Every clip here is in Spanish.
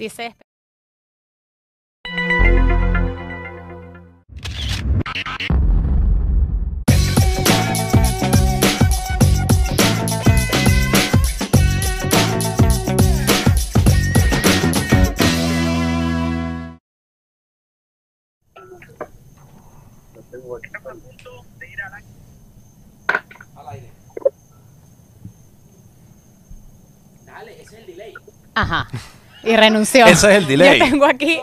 Dice... Dale, ese es el delay. Ajá. Y renunció. Ese es el delay. Yo tengo aquí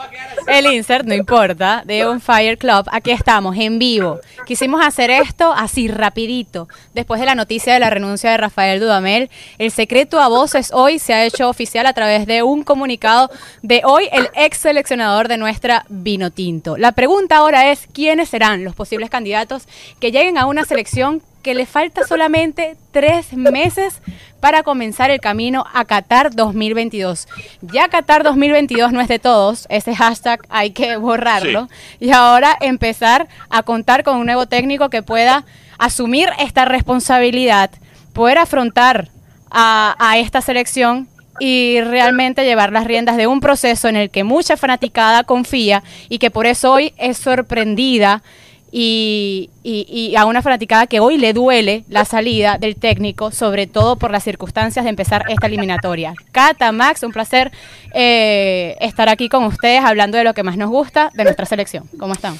el insert, no importa, de un Fire Club. Aquí estamos, en vivo. Quisimos hacer esto así, rapidito. Después de la noticia de la renuncia de Rafael Dudamel, el secreto a voces hoy se ha hecho oficial a través de un comunicado de hoy, el ex seleccionador de nuestra Vino Tinto. La pregunta ahora es, ¿quiénes serán los posibles candidatos que lleguen a una selección que le falta solamente tres meses para comenzar el camino a Qatar 2022. Ya Qatar 2022 no es de todos, ese hashtag hay que borrarlo. Y ahora empezar a contar con un nuevo técnico que pueda asumir esta responsabilidad, poder afrontar a, a esta selección y realmente llevar las riendas de un proceso en el que mucha fanaticada confía y que por eso hoy es sorprendida y, y- y a una fanaticada que hoy le duele la salida del técnico, sobre todo por las circunstancias de empezar esta eliminatoria. Cata, Max, un placer eh, estar aquí con ustedes hablando de lo que más nos gusta de nuestra selección. ¿Cómo están?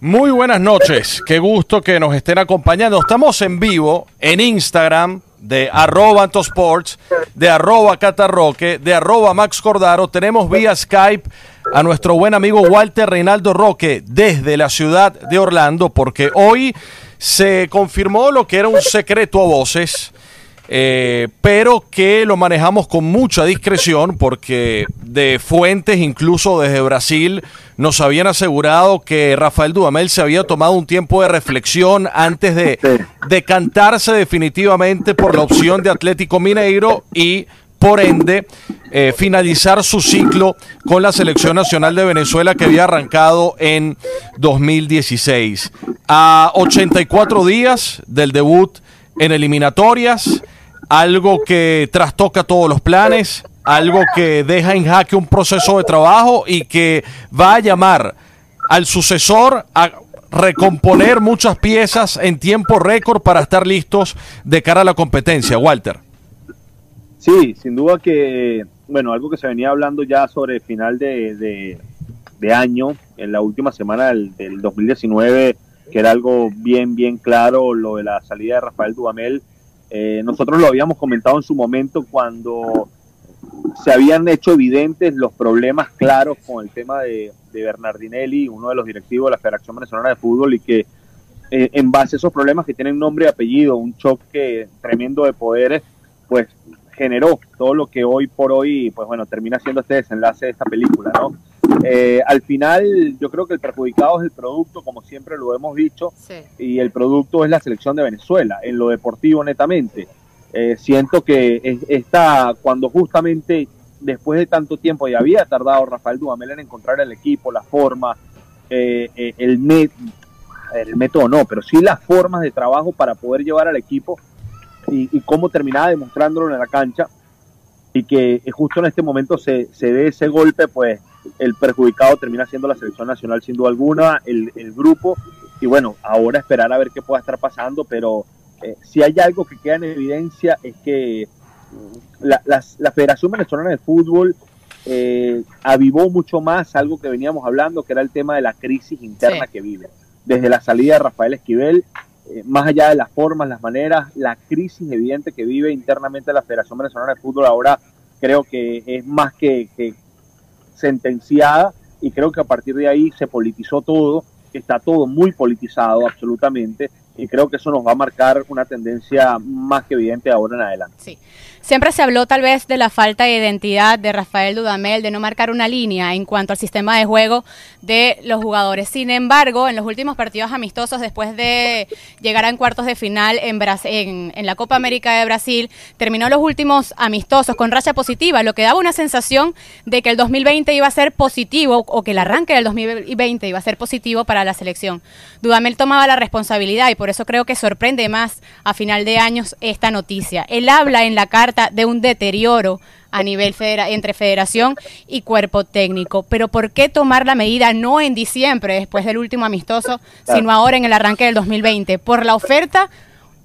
Muy buenas noches, qué gusto que nos estén acompañando. Estamos en vivo en Instagram de arroba Antosports, de arroba Catarroque, de arroba Max Cordaro. Tenemos vía Skype a nuestro buen amigo Walter Reinaldo Roque desde la ciudad de Orlando, porque hoy se confirmó lo que era un secreto a voces. eh, pero que lo manejamos con mucha discreción porque de fuentes, incluso desde Brasil, nos habían asegurado que Rafael Dudamel se había tomado un tiempo de reflexión antes de decantarse definitivamente por la opción de Atlético Mineiro y por ende eh, finalizar su ciclo con la selección nacional de Venezuela que había arrancado en 2016. A 84 días del debut en eliminatorias, algo que trastoca todos los planes, algo que deja en jaque un proceso de trabajo y que va a llamar al sucesor a recomponer muchas piezas en tiempo récord para estar listos de cara a la competencia. Walter. Sí, sin duda que, bueno, algo que se venía hablando ya sobre el final de, de- año, en la última semana del, del 2019, que era algo bien, bien claro, lo de la salida de Rafael Dudamel. Eh, nosotros lo habíamos comentado en su momento cuando se habían hecho evidentes los problemas claros con el tema de, de Bernardinelli, uno de los directivos de la Federación Venezolana de Fútbol, y que eh, en base a esos problemas que tienen nombre y apellido, un choque tremendo de poderes, pues generó todo lo que hoy por hoy, pues bueno, termina siendo este desenlace de esta película, ¿no? Eh, al final, yo creo que el perjudicado es el producto, como siempre lo hemos dicho, y el producto es la selección de Venezuela, en lo deportivo netamente. Eh, siento que es- esta, cuando justamente después de tanto tiempo, y había tardado Rafael Dudamel en encontrar el equipo, la forma, eh, eh, el, met- el método no, pero sí las formas de trabajo para poder llevar al equipo y, y cómo terminaba demostrándolo en la cancha y que justo en este momento se, se dé ese golpe, pues el perjudicado termina siendo la selección nacional sin duda alguna, el, el grupo y bueno, ahora esperar a ver qué pueda estar pasando, pero eh, si hay algo que queda en evidencia es que mm, la, las- la Federación Venezolana de Fútbol eh, avivó mucho más algo que veníamos hablando, que era el tema de la crisis interna Sí. que vive. Desde la salida de Rafael Esquivel, eh, más allá de las formas, las maneras, la crisis evidente que vive internamente la Federación Venezolana de Fútbol ahora creo que es más que, que sentenciada y creo que a partir de ahí se politizó todo, está todo muy politizado absolutamente y creo que eso nos va a marcar una tendencia más que evidente ahora en adelante. Sí. Siempre se habló tal vez de la falta de identidad de Rafael Dudamel, de no marcar una línea en cuanto al sistema de juego de los jugadores. Sin embargo, en los últimos partidos amistosos, después de llegar a cuartos de final en, en, en la Copa América de Brasil, terminó los últimos amistosos con racha positiva, lo que daba una sensación de que el 2020 iba a ser positivo o que el arranque del 2020 iba a ser positivo para la selección. Dudamel tomaba la responsabilidad y por eso creo que sorprende más a final de años esta noticia. Él habla en la carta de un deterioro a nivel federa entre federación y cuerpo técnico. Pero ¿por qué tomar la medida no en diciembre, después del último amistoso, sino ahora en el arranque del 2020? ¿Por la oferta?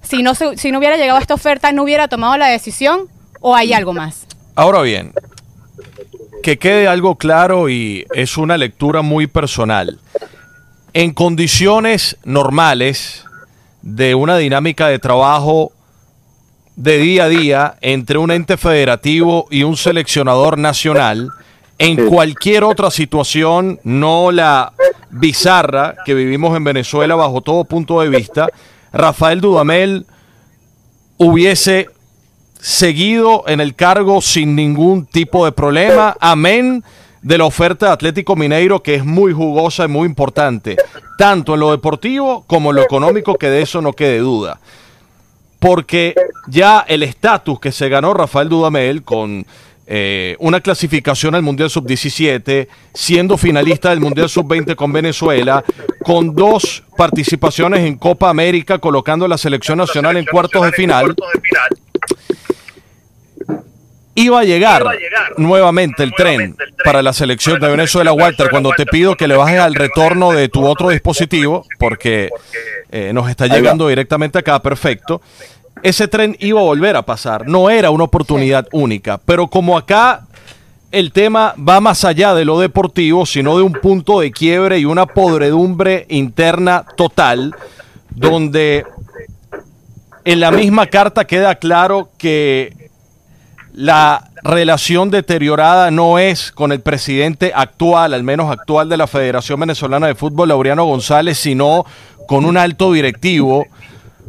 Si no, se- si no hubiera llegado a esta oferta, ¿no hubiera tomado la decisión o hay algo más? Ahora bien, que quede algo claro y es una lectura muy personal. En condiciones normales de una dinámica de trabajo de día a día entre un ente federativo y un seleccionador nacional, en cualquier otra situación, no la bizarra que vivimos en Venezuela bajo todo punto de vista, Rafael Dudamel hubiese seguido en el cargo sin ningún tipo de problema, amén de la oferta de Atlético Mineiro que es muy jugosa y muy importante, tanto en lo deportivo como en lo económico, que de eso no quede duda. Porque ya el estatus que se ganó Rafael Dudamel con eh, una clasificación al Mundial Sub-17, siendo finalista del Mundial Sub-20 con Venezuela, con dos participaciones en Copa América, colocando a la selección nacional en cuartos de final, iba a llegar nuevamente el tren para la selección de Venezuela, Walter, cuando te pido que le bajes al retorno de tu otro dispositivo, porque eh, nos está llegando directamente acá, perfecto. Ese tren iba a volver a pasar, no era una oportunidad única, pero como acá el tema va más allá de lo deportivo, sino de un punto de quiebre y una podredumbre interna total, donde en la misma carta queda claro que la relación deteriorada no es con el presidente actual, al menos actual de la Federación Venezolana de Fútbol, Laureano González, sino con un alto directivo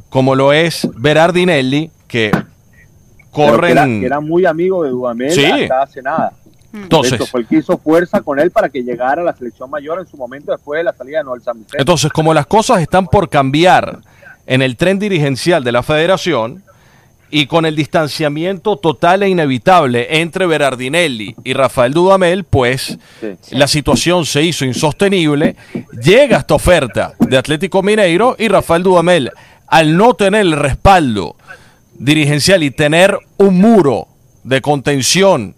como lo es Berardinelli, que corren... que era, que era muy amigo de Dudamel Sí. hasta hace nada. Entonces, hecho, fue el que hizo fuerza con él para que llegara a la selección mayor en su momento después de la salida de Noel San Vicente. Entonces, como las cosas están por cambiar en el tren dirigencial de la federación y con el distanciamiento total e inevitable entre Berardinelli y Rafael Dudamel, pues Sí. la situación se hizo insostenible. Llega esta oferta de Atlético Mineiro y Rafael Dudamel, al no tener el respaldo dirigencial y tener un muro de contención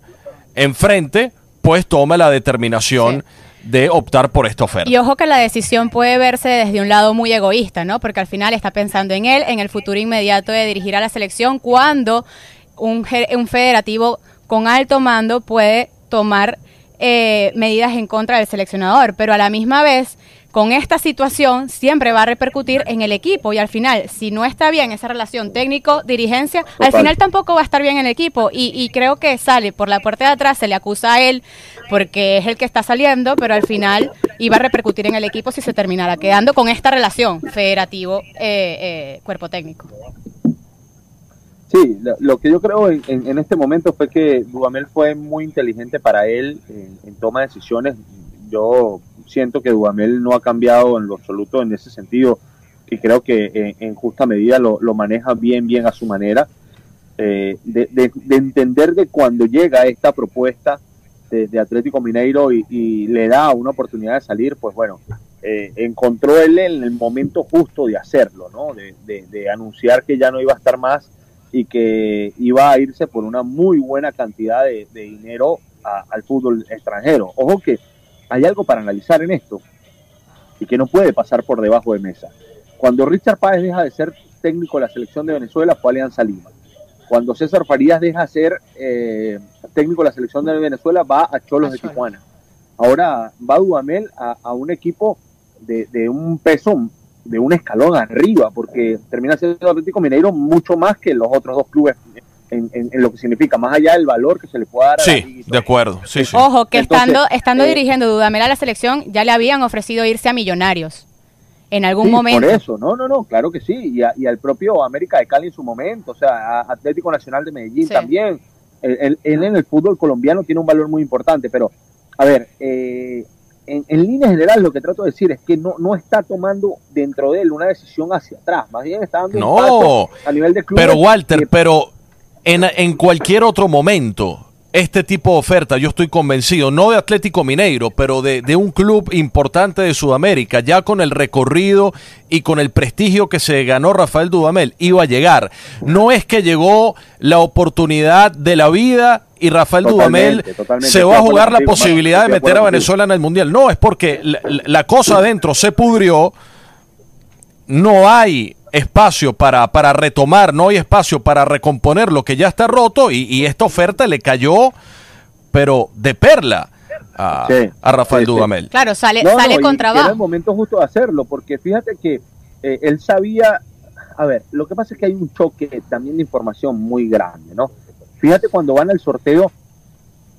enfrente, pues toma la determinación de optar por esta oferta. Y ojo que la decisión puede verse desde un lado muy egoísta, ¿no? Porque al final está pensando en él, en el futuro inmediato de dirigir a la selección, cuando un, un federativo con alto mando puede tomar eh, medidas en contra del seleccionador. Pero a la misma vez, con esta situación, siempre va a repercutir en el equipo. Y al final, si no está bien esa relación técnico-dirigencia, al final tampoco va a estar bien el equipo. Y, y creo que sale por la puerta de atrás, se le acusa a él porque es el que está saliendo, pero al final iba a repercutir en el equipo si se terminara quedando con esta relación federativo-cuerpo técnico. Sí, lo, lo que yo creo en este momento fue que Dudamel fue muy inteligente para él en, en toma de decisiones. Yo siento que Dudamel no ha cambiado en lo absoluto en ese sentido y creo que en, justa medida lo, lo maneja bien, bien a su manera. Eh, de, de- de cuando llega esta propuesta de, Atlético Mineiro y, le da una oportunidad de salir, pues bueno, eh, encontró él en el momento justo de hacerlo, ¿no? De anunciar que ya no iba a estar más y que iba a irse por una muy buena cantidad de, de dinero a- al fútbol extranjero. Ojo que hay algo para analizar en esto y que no puede pasar por debajo de mesa. Cuando Richard Páez deja de ser técnico de la selección de Venezuela fue Alianza Lima. Cuando César Farías deja de ser eh, técnico de la selección de Venezuela va a Cholos de. Tijuana. Ahora va Dudamel a, a un equipo de, de un peso de un escalón arriba, porque termina siendo Atlético Mineiro mucho más que los otros dos clubes en, en- en lo que significa, más allá del valor que se le pueda dar a la liga Sí, de acuerdo. Sí, sí. Ojo, que Entonces, estando, estando eh, dirigiendo Dudamel a la selección, ya le habían ofrecido irse a Millonarios en algún Sí, momento. Por eso, no, no, no, claro que sí. Y, a- y al propio América de Cali en su momento, o sea, a Atlético Nacional de Medellín Sí. también. Él, él- él en el fútbol colombiano tiene un valor muy importante, pero, a ver, eh, en, en línea general lo que trato de decir es que no, no está tomando dentro de él una decisión hacia atrás, más bien está dando un No, paso a nivel de club. Pero Walter, pero en, en cualquier otro momento, este tipo de oferta, yo estoy convencido, no de Atlético Mineiro, pero de, de, un club importante de Sudamérica, ya con el recorrido y con el prestigio que se ganó Rafael Dudamel, iba a llegar. No es que llegó la oportunidad de la vida y Rafael Totalmente, Dudamel totalmente. se va a jugar la posibilidad de meter a Venezuela en el Mundial. No, es porque la, la cosa adentro se pudrió, no hay espacio para, para retomar, no hay espacio para recomponer lo que ya está roto y, y esta oferta le cayó, pero de perla a, Sí, a Rafael sí, sí. Dudamel. Claro, sale, No, sale no, con Era el trabajo. momento justo de hacerlo, porque fíjate que eh, él sabía, a ver, lo que pasa es que hay un choque también de información muy grande, ¿no? Fíjate cuando van al sorteo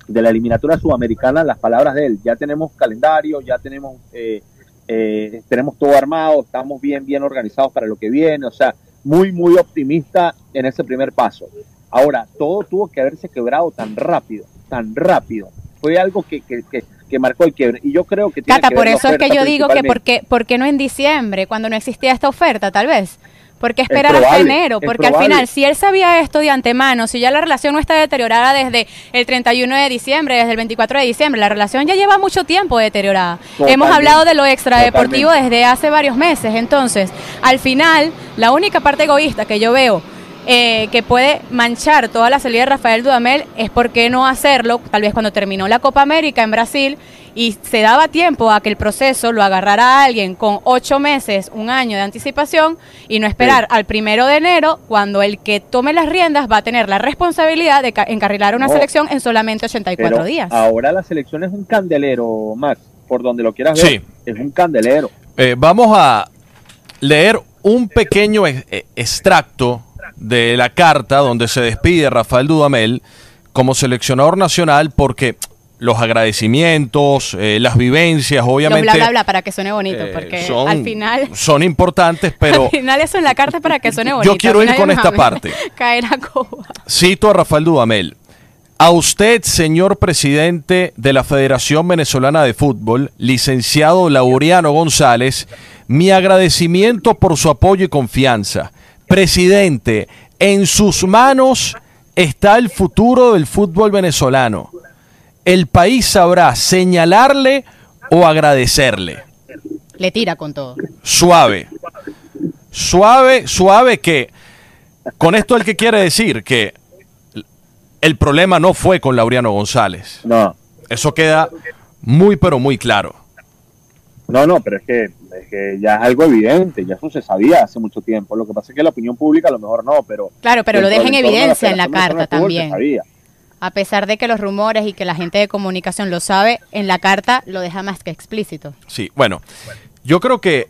de la eliminatoria sudamericana, las palabras de él, ya tenemos calendario, ya tenemos, eh, eh, tenemos todo armado, estamos bien, bien organizados para lo que viene, o sea, muy, muy optimista en ese primer paso. Ahora, todo tuvo que haberse quebrado tan rápido, tan rápido. Fue algo que, que, que, que marcó el quiebre. Y yo creo que tiene Cata, que por ver eso es que yo digo que principalmente. por qué, por qué no en diciembre, cuando no existía esta oferta, tal vez. ¿Por qué esperar probable, hasta enero? es Porque al final, si él sabía esto de antemano, si ya la relación no está deteriorada desde el 31 de diciembre, desde el 24 de diciembre, la relación ya lleva mucho tiempo deteriorada. Totalmente, Hemos hablado de lo extradeportivo desde hace varios meses. Entonces, al final, la única parte egoísta que yo veo eh, que puede manchar toda la salida de Rafael Dudamel es por qué no hacerlo, tal vez cuando terminó la Copa América en Brasil y se daba tiempo a que el proceso lo agarrara a alguien con ocho meses, un año de anticipación y no esperar al primero de enero cuando el que tome las riendas va a tener la responsabilidad de ca- encarrilar una No. selección en solamente 84 Pero días. ahora la selección es un candelero, Max, por donde lo quieras ver. Sí. Es un candelero. Eh, vamos a leer un pequeño ex- eh, extracto de la carta donde se despide Rafael Dudamel como seleccionador nacional porque los agradecimientos, eh, las vivencias, Los obviamente bla bla bla para que suene bonito, eh, porque son, al final son importantes, pero al final eso en la carta es para que suene bonito. quiero A mí ir con esta parte. Caer a coba. Cito a Rafael Dudamel. A usted, señor presidente de la Federación Venezolana de Fútbol, licenciado Laureano González, mi agradecimiento por su apoyo y confianza. Presidente, en sus manos está el futuro del fútbol venezolano. El país sabrá señalarle o agradecerle. Le tira con todo. Suave. Suave, suave que... Con esto el que quiere decir que el problema no fue con Laureano González. No, Eso queda muy pero muy claro. no, no, pero es que, es que ya es algo evidente, ya eso se sabía hace mucho tiempo. Lo que pasa es que la opinión pública a lo mejor no, pero... Claro, pero lo deja en evidencia en la carta Fútbol se también. sabía. A pesar de que los rumores y que la gente de comunicación lo sabe, en la carta lo deja más que explícito. Sí, bueno, yo creo que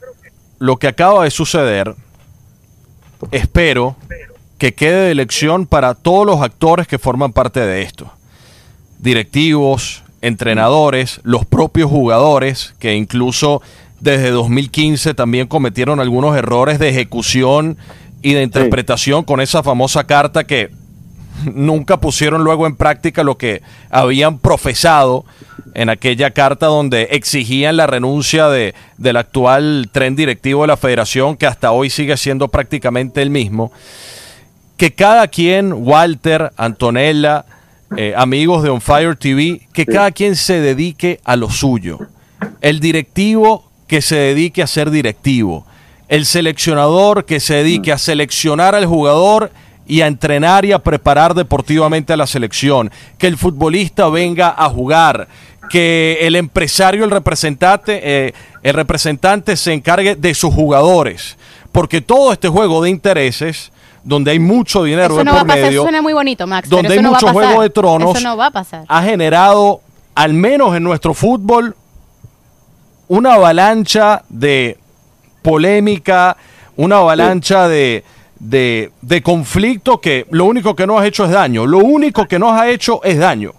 lo que acaba de suceder, espero que quede de lección para todos los actores que forman parte de esto. Directivos, entrenadores, los propios jugadores, que incluso desde 2015 también cometieron algunos errores de ejecución y de interpretación con esa famosa carta que nunca pusieron luego en práctica lo que habían profesado en aquella carta donde exigían la renuncia de, del actual tren directivo de la federación, que hasta hoy sigue siendo prácticamente el mismo. Que cada quien, Walter, Antonella, eh, amigos de On Fire TV, que cada quien se dedique a lo suyo. El directivo que se dedique a ser directivo. El seleccionador que se dedique a seleccionar al jugador y a entrenar y a preparar deportivamente a la selección. Que el futbolista venga a jugar. Que el empresario, el representante, eh, el representante se encargue de sus jugadores. Porque todo este juego de intereses, donde hay mucho dinero Eso de no va por a pasar, eso medio, suena muy bonito, Max. donde hay no va mucho juego de tronos, Eso no va a pasar. ha generado, al menos en nuestro fútbol, una avalancha de polémica, una avalancha de, de, de conflicto que lo único que nos ha hecho es daño. Lo único que nos ha hecho es daño.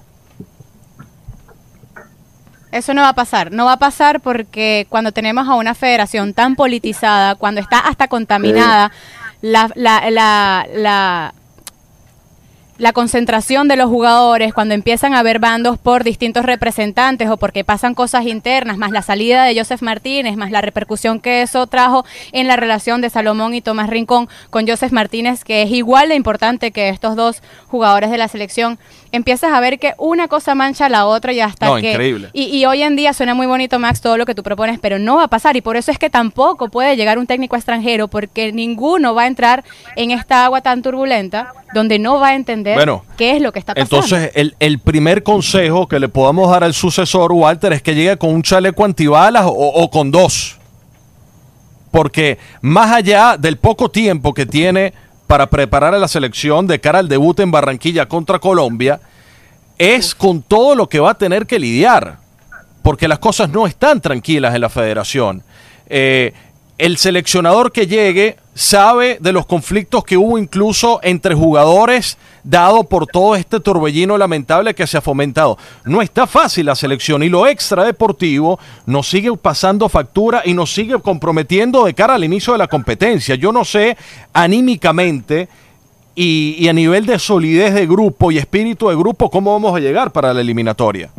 Eso no va a pasar. No va a pasar porque cuando tenemos a una federación tan politizada, cuando está hasta contaminada, la, la, la, la, la concentración de los jugadores, cuando empiezan a haber bandos por distintos representantes o porque pasan cosas internas, más la salida de Joseph Martínez, más la repercusión que eso trajo en la relación de Salomón y Tomás Rincón con Joseph Martínez, que es igual de importante que estos dos jugadores de la selección, empiezas a ver que una cosa mancha a la otra y hasta No, que... increíble. Y, y hoy en día suena muy bonito, Max, todo lo que tú propones, pero no va a pasar y por eso es que tampoco puede llegar un técnico extranjero porque ninguno va a entrar en esta agua tan turbulenta donde no va a entender Bueno, qué es lo que está pasando. Entonces, el, el primer consejo que le podamos dar al sucesor, Walter, es que llegue con un chaleco antibalas o, o con dos. Porque más allá del poco tiempo que tiene para preparar a la selección de cara al debut en Barranquilla contra Colombia, es con todo lo que va a tener que lidiar. Porque las cosas no están tranquilas en la federación. Eh, el seleccionador que llegue sabe de los conflictos que hubo incluso entre jugadores dado por todo este torbellino lamentable que se ha fomentado. No está fácil la selección y lo extradeportivo nos sigue pasando factura y nos sigue comprometiendo de cara al inicio de la competencia. Yo no sé anímicamente y, y a nivel de solidez de grupo y espíritu de grupo cómo vamos a llegar para la eliminatoria.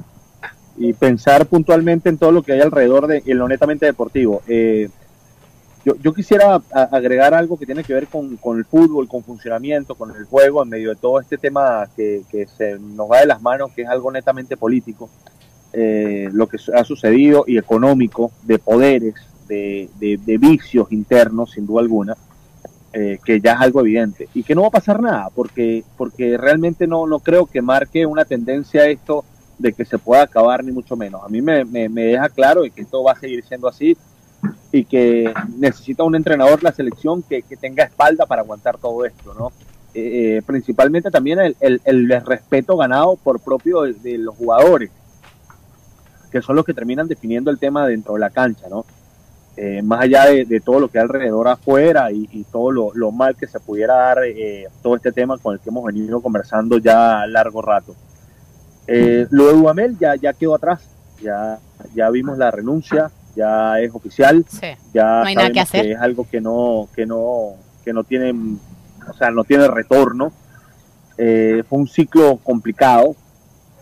y pensar puntualmente en todo lo que hay alrededor de en lo netamente deportivo. Eh, yo, yo quisiera agregar algo que tiene que ver con, el fútbol, con funcionamiento, con el juego, en medio de todo este tema que, se nos va de las manos, que es algo netamente político, eh, lo que ha sucedido y económico, de poderes, de, de- de vicios internos, sin duda alguna, eh, que ya es algo evidente y que no va a pasar nada, porque, porque realmente no, no creo que marque una tendencia esto de que se pueda acabar, ni mucho menos. A mí me, me, me deja claro de que esto va a seguir siendo así y que necesita un entrenador la selección que, que tenga espalda para aguantar todo esto, ¿no? Eh, eh, principalmente también el, el, el respeto ganado por propio de, de los jugadores, que son los que terminan definiendo el tema dentro de la cancha, ¿no? Eh, más allá de, de todo lo que hay alrededor afuera y, y todo lo, lo mal que se pudiera dar eh, todo este tema con el que hemos venido conversando ya largo rato. Eh, lo de Dudamel ya, ya quedó atrás, ya, ya vimos la renuncia, ya es oficial, Sí. ya No hay nada que sabemos hacer. es algo que no, que no, que no tiene, o sea, no tiene retorno. Eh, fue un ciclo complicado,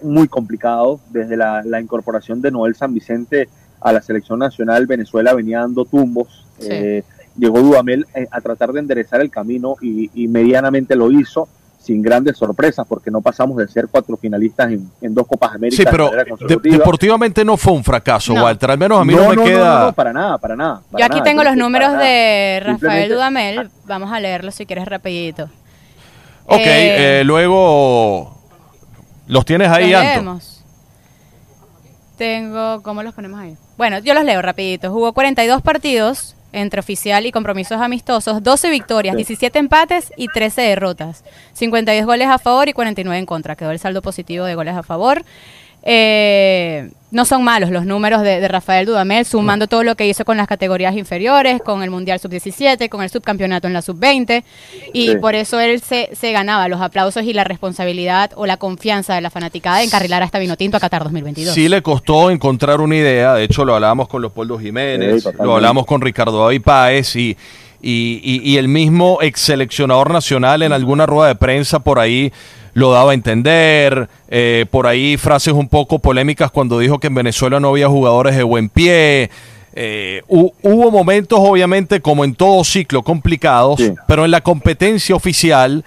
muy complicado, desde la, la incorporación de Noel San Vicente a la selección nacional, Venezuela venía dando tumbos, Sí. eh, llegó Dudamel eh, a tratar de enderezar el camino y, y medianamente lo hizo, sin grandes sorpresas, porque no pasamos de ser cuatro finalistas en, en dos Copas Américas Sí, pero de- deportivamente no fue un fracaso, No. Walter. Al menos a mí no, me queda... no, para nada, para nada. para Yo aquí nada, tengo los no números de Rafael Dudamel. Vamos a leerlos si quieres rapidito. Ok, Eh, eh, luego los tienes ahí, ¿Los leemos? Tengo, ¿cómo los ponemos ahí? Bueno, yo los leo rapidito. Jugó 42 partidos entre oficial y compromisos amistosos, 12 victorias, Sí. 17 empates y 13 derrotas. 52 goles a favor y 49 en contra. Quedó el saldo positivo de goles a favor. Eh, no son malos los números de, de Rafael Dudamel, sumando todo lo que hizo con las categorías inferiores, con el Mundial Sub-17, con el subcampeonato en la Sub-20, y Sí. por eso él se, se ganaba los aplausos y la responsabilidad o la confianza de la fanaticada de encarrilar a esta Vinotinto a Qatar 2022. Sí le costó encontrar una idea, de hecho lo hablábamos con Leopoldo Jiménez, Sí, lo hablamos con Ricardo David Páez y, y, y- y el mismo ex seleccionador nacional en alguna rueda de prensa por ahí lo daba a entender, eh, por ahí frases un poco polémicas cuando dijo que en Venezuela no había jugadores de buen pie. Eh, hu- hubo momentos, obviamente, como en todo ciclo, complicados, Sí. pero en la competencia oficial,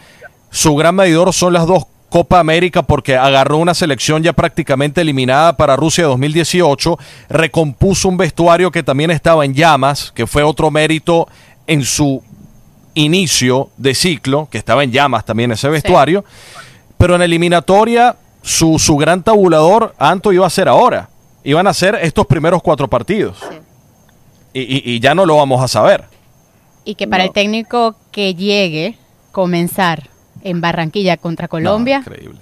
su gran medidor son las dos Copa América porque agarró una selección ya prácticamente eliminada para Rusia 2018, recompuso un vestuario que también estaba en llamas, que fue otro mérito en su inicio de ciclo, que estaba en llamas también ese vestuario, pero en eliminatoria su, su gran tabulador, Anto, iba a ser ahora, iban a ser estos primeros cuatro partidos. Sí. Y, y- y ya no lo vamos a saber. Y que para No. el técnico que llegue, comenzar en Barranquilla contra No, Colombia, increíble.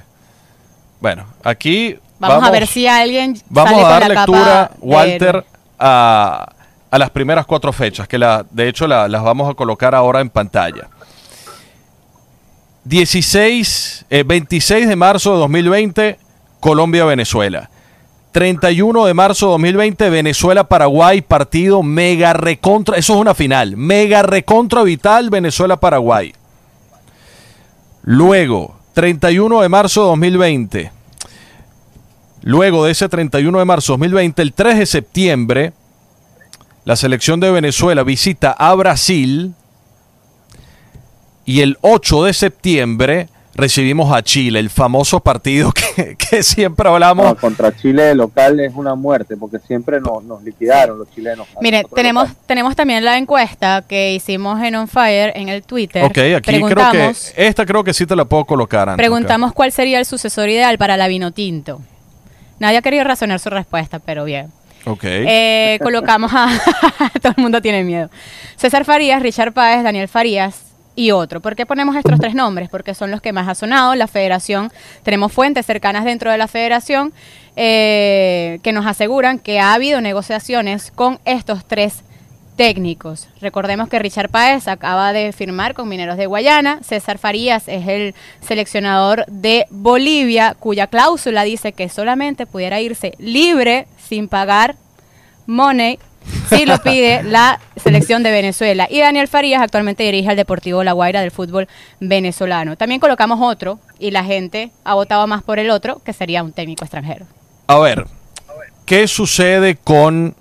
Bueno, aquí vamos, a ver si alguien Vamos sale a dar con la lectura, Walter, a, a las primeras cuatro fechas, que la, de hecho la- las vamos a colocar ahora en pantalla. 16, eh, 26 de marzo de 2020, Colombia-Venezuela. 31 de marzo de 2020, Venezuela-Paraguay, partido mega recontra, eso es una final, mega recontra vital Venezuela-Paraguay. Luego, 31 de marzo de 2020. Luego de ese 31 de marzo de 2020, el 3 de septiembre, la selección de Venezuela visita a Brasil y el 8 de septiembre recibimos a Chile, el famoso partido que, que siempre hablamos. No, contra Chile local es una muerte, porque siempre nos, nos liquidaron los chilenos. Mire, tenemos, local. tenemos también la encuesta que hicimos en On Fire en el Twitter. Ok, aquí creo que preguntamos, esta creo que sí te la puedo colocar. Antonio. preguntamos cuál sería el sucesor ideal para la vino tinto. Nadie ha querido razonar su respuesta, pero bien. Ok. Eh, colocamos a... todo el mundo tiene miedo. César Farías, Richard Páez, Daniel Farías y otro. ¿Por qué ponemos estos tres nombres? Porque son los que más ha sonado. La federación, tenemos fuentes cercanas dentro de la federación eh, que nos aseguran que ha habido negociaciones con estos tres técnicos. Recordemos que Richard Páez acaba de firmar con Mineros de Guayana, César Farías es el seleccionador de Bolivia, cuya cláusula dice que solamente pudiera irse libre sin pagar money si lo pide la selección de Venezuela. Y Daniel Farías actualmente dirige al Deportivo La Guaira del fútbol venezolano. También colocamos otro y la gente ha votado más por el otro, que sería un técnico extranjero. A ver, ¿qué sucede con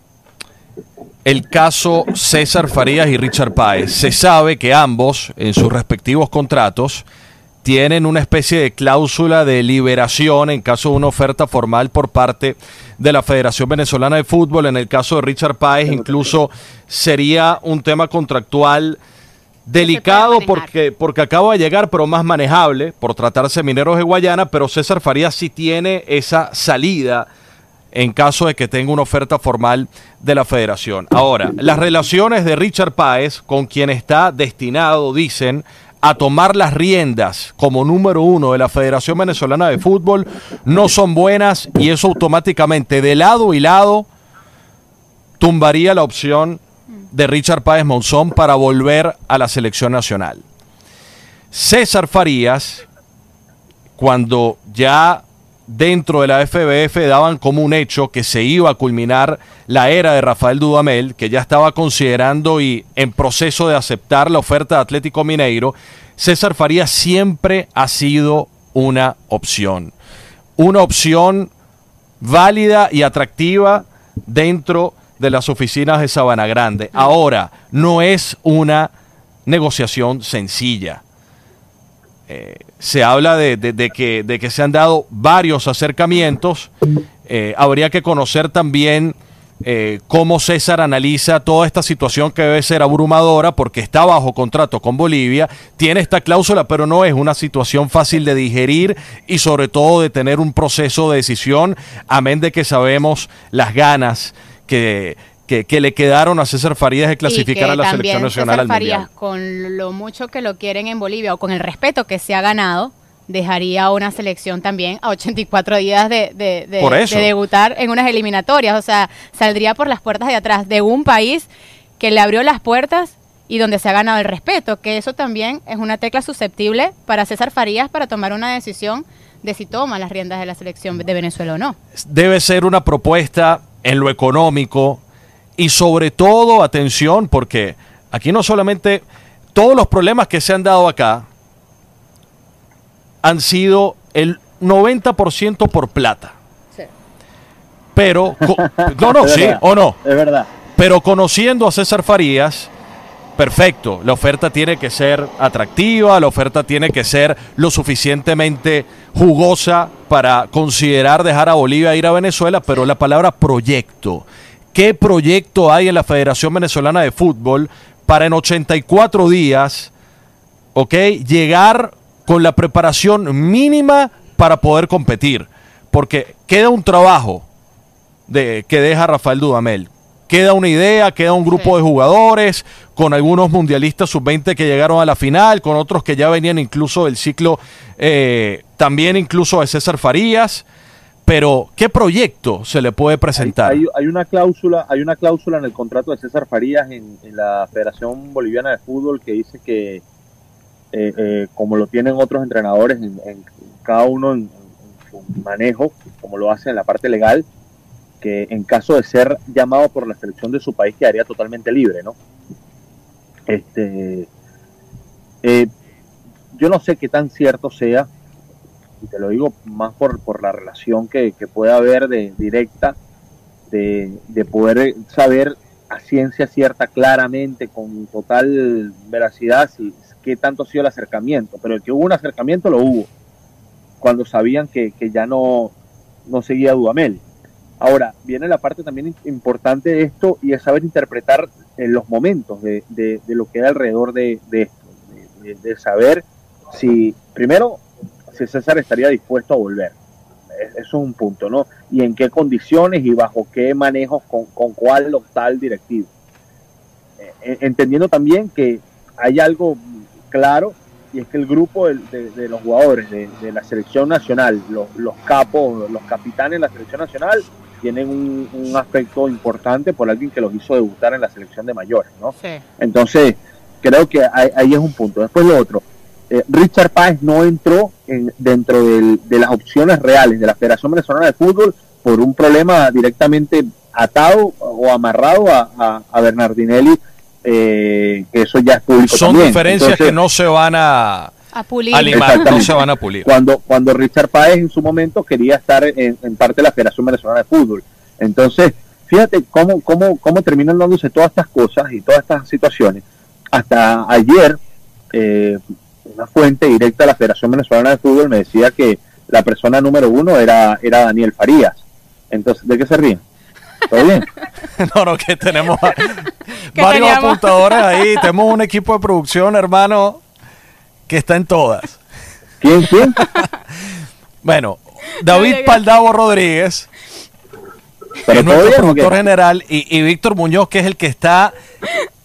el caso César Farías y Richard Páez? Se sabe que ambos, en sus respectivos contratos, tienen una especie de cláusula de liberación en caso de una oferta formal por parte de la Federación Venezolana de Fútbol. En el caso de Richard Páez, incluso sería un tema contractual delicado porque, porque acaba de llegar, pero más manejable por tratarse de mineros de Guayana, pero César Farías sí tiene esa salida en caso de que tenga una oferta formal de la federación. Ahora, las relaciones de Richard Páez con quien está destinado, dicen, a tomar las riendas como número uno de la Federación Venezolana de Fútbol no son buenas y eso automáticamente de lado y lado tumbaría la opción de Richard Páez Monzón para volver a la selección nacional. César Farías, cuando ya dentro de la FBF daban como un hecho que se iba a culminar la era de Rafael Dudamel, que ya estaba considerando y en proceso de aceptar la oferta de Atlético Mineiro, César Farías siempre ha sido una opción. Una opción válida y atractiva dentro de las oficinas de Sabana Grande. Ahora, no es una negociación sencilla. Eh, se habla de, que se han dado varios acercamientos. Eh, habría que conocer también eh, cómo César analiza toda esta situación que debe ser abrumadora porque está bajo contrato con Bolivia, tiene esta cláusula, pero no es una situación fácil de digerir y sobre todo de tener un proceso de decisión, amén de que sabemos las ganas que, que, que le quedaron a César Farías de clasificar a la selección nacional César al Farías, Mundial. con lo mucho que lo quieren en Bolivia o con el respeto que se ha ganado, dejaría una selección también a 84 días de, de- de debutar en unas eliminatorias. O sea, saldría por las puertas de atrás de un país que le abrió las puertas y donde se ha ganado el respeto, que eso también es una tecla susceptible para César Farías para tomar una decisión de si toma las riendas de la selección de Venezuela o no. debe ser una propuesta en lo económico y sobre todo, atención, porque aquí no solamente todos los problemas que se han dado acá han sido el 90% por plata. Pero, co- no, no, sí, verdad. o no. Es verdad. Pero conociendo a César Farías, perfecto, la oferta tiene que ser atractiva, la oferta tiene que ser lo suficientemente jugosa para considerar dejar a Bolivia ir a Venezuela, pero la palabra proyecto, ¿qué proyecto hay en la Federación Venezolana de Fútbol para en 84 días, ok, llegar con la preparación mínima para poder competir? Porque queda un trabajo de, que deja Rafael Dudamel. Queda una idea, queda un grupo de jugadores, con algunos mundialistas sub-20 que llegaron a la final, con otros que ya venían incluso del ciclo, eh, también incluso de César Farías. Pero, ¿qué proyecto se le puede presentar? hay- una cláusula, hay una cláusula en el contrato de César Farías en, la Federación Boliviana de Fútbol que dice que eh, eh, como lo tienen otros entrenadores en, cada uno en, su manejo, como lo hace en la parte legal, que en caso de ser llamado por la selección de su país quedaría totalmente libre, ¿no? Este, eh, yo no sé qué tan cierto sea y te lo digo más por, por la relación que, que puede haber de directa, de, de poder saber a ciencia cierta, claramente, con total veracidad, si, qué tanto ha sido el acercamiento. Pero el que hubo un acercamiento lo hubo, cuando sabían que, que ya no, no seguía Dudamel. Ahora, viene la parte también importante de esto y es saber interpretar en los momentos de, de, lo que era alrededor de, de esto, de, saber si, primero, si César estaría dispuesto a volver. Eso es un punto, ¿no? Y en qué condiciones y bajo qué manejos, con, con cuál tal directivo. Eh, entendiendo también que hay algo claro y es que el grupo de, de, de los jugadores de, de, la selección nacional, los, los, capos, los capitanes de la selección nacional, tienen un, un, aspecto importante por alguien que los hizo debutar en la selección de mayores, ¿no? Sí. Entonces, creo que ahí, ahí, es un punto. Después lo otro, eh, Richard Páez no entró en, dentro del, de las opciones reales de la Federación Venezolana de Fútbol por un problema directamente atado o amarrado a, a, a Bernardinelli eh, que eso ya es público Son también. diferencias Entonces, que no se van a, A pulir. a limar, no se van a pulir. cuando, cuando Richard Páez en su momento quería estar en, en parte de la Federación Venezolana de Fútbol. Entonces, fíjate cómo, cómo, cómo terminan dándose todas estas cosas y todas estas situaciones. Hasta ayer, eh, una fuente directa de la Federación Venezolana de Fútbol me decía que la persona número uno era, era Daniel Farías. Entonces, ¿de qué se ríen? ¿Todo bien? No, no, que tenemos varios teníamos. apuntadores ahí. Tenemos un equipo de producción, hermano, que está en todas. ¿Quién, quién? Bueno, David. Paldavo Rodríguez, ¿Pero es todo nuestro productor general, y, y Víctor Muñoz, que es el que está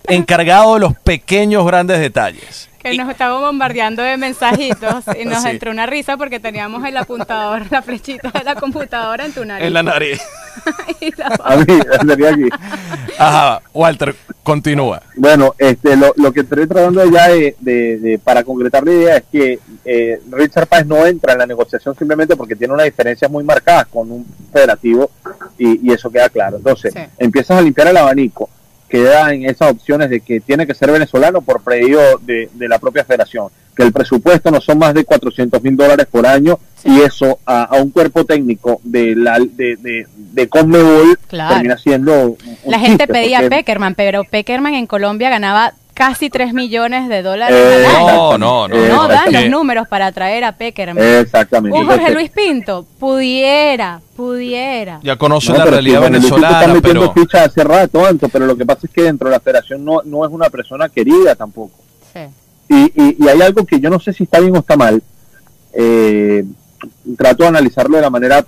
encargado de los pequeños grandes detalles. Que Y- nos estaba bombardeando de mensajitos y nos Sí. entró una risa porque teníamos el apuntador, la flechita de la computadora en tu nariz. en la nariz. Y la- A mí, sería aquí. Ajá, Walter, continúa. Bueno, este, lo, lo que estoy tratando ya de, de- de- para concretar la idea es que eh, Richard Páez no entra en la negociación simplemente porque tiene una diferencia muy marcada con un federativo y, y eso queda claro. Entonces, Sí. empiezas a limpiar el abanico, queda en esas opciones de que tiene que ser venezolano por pedido de, de la propia federación, que el presupuesto no son más de 400 mil dólares por año Sí. y eso a, a un cuerpo técnico de la de, de, de Conmebol Claro. termina siendo un- un La gente chiste, pedía a Peckerman, pero Peckerman en Colombia ganaba casi 3 millones de dólares Eh, al año. No, no, no. No dan los números para traer a Peckerman. Exactamente. Un Jorge Luis Pinto pudiera, pudiera. Ya conoce no, la realidad Luis Pinto venezolana, está metiendo pero ficha hace rato, Anto, pero lo que pasa es que dentro de la federación no, no es una persona querida tampoco. Sí. Y, y, y hay algo que yo no sé si está bien o está mal. Eh, trato de analizarlo de la manera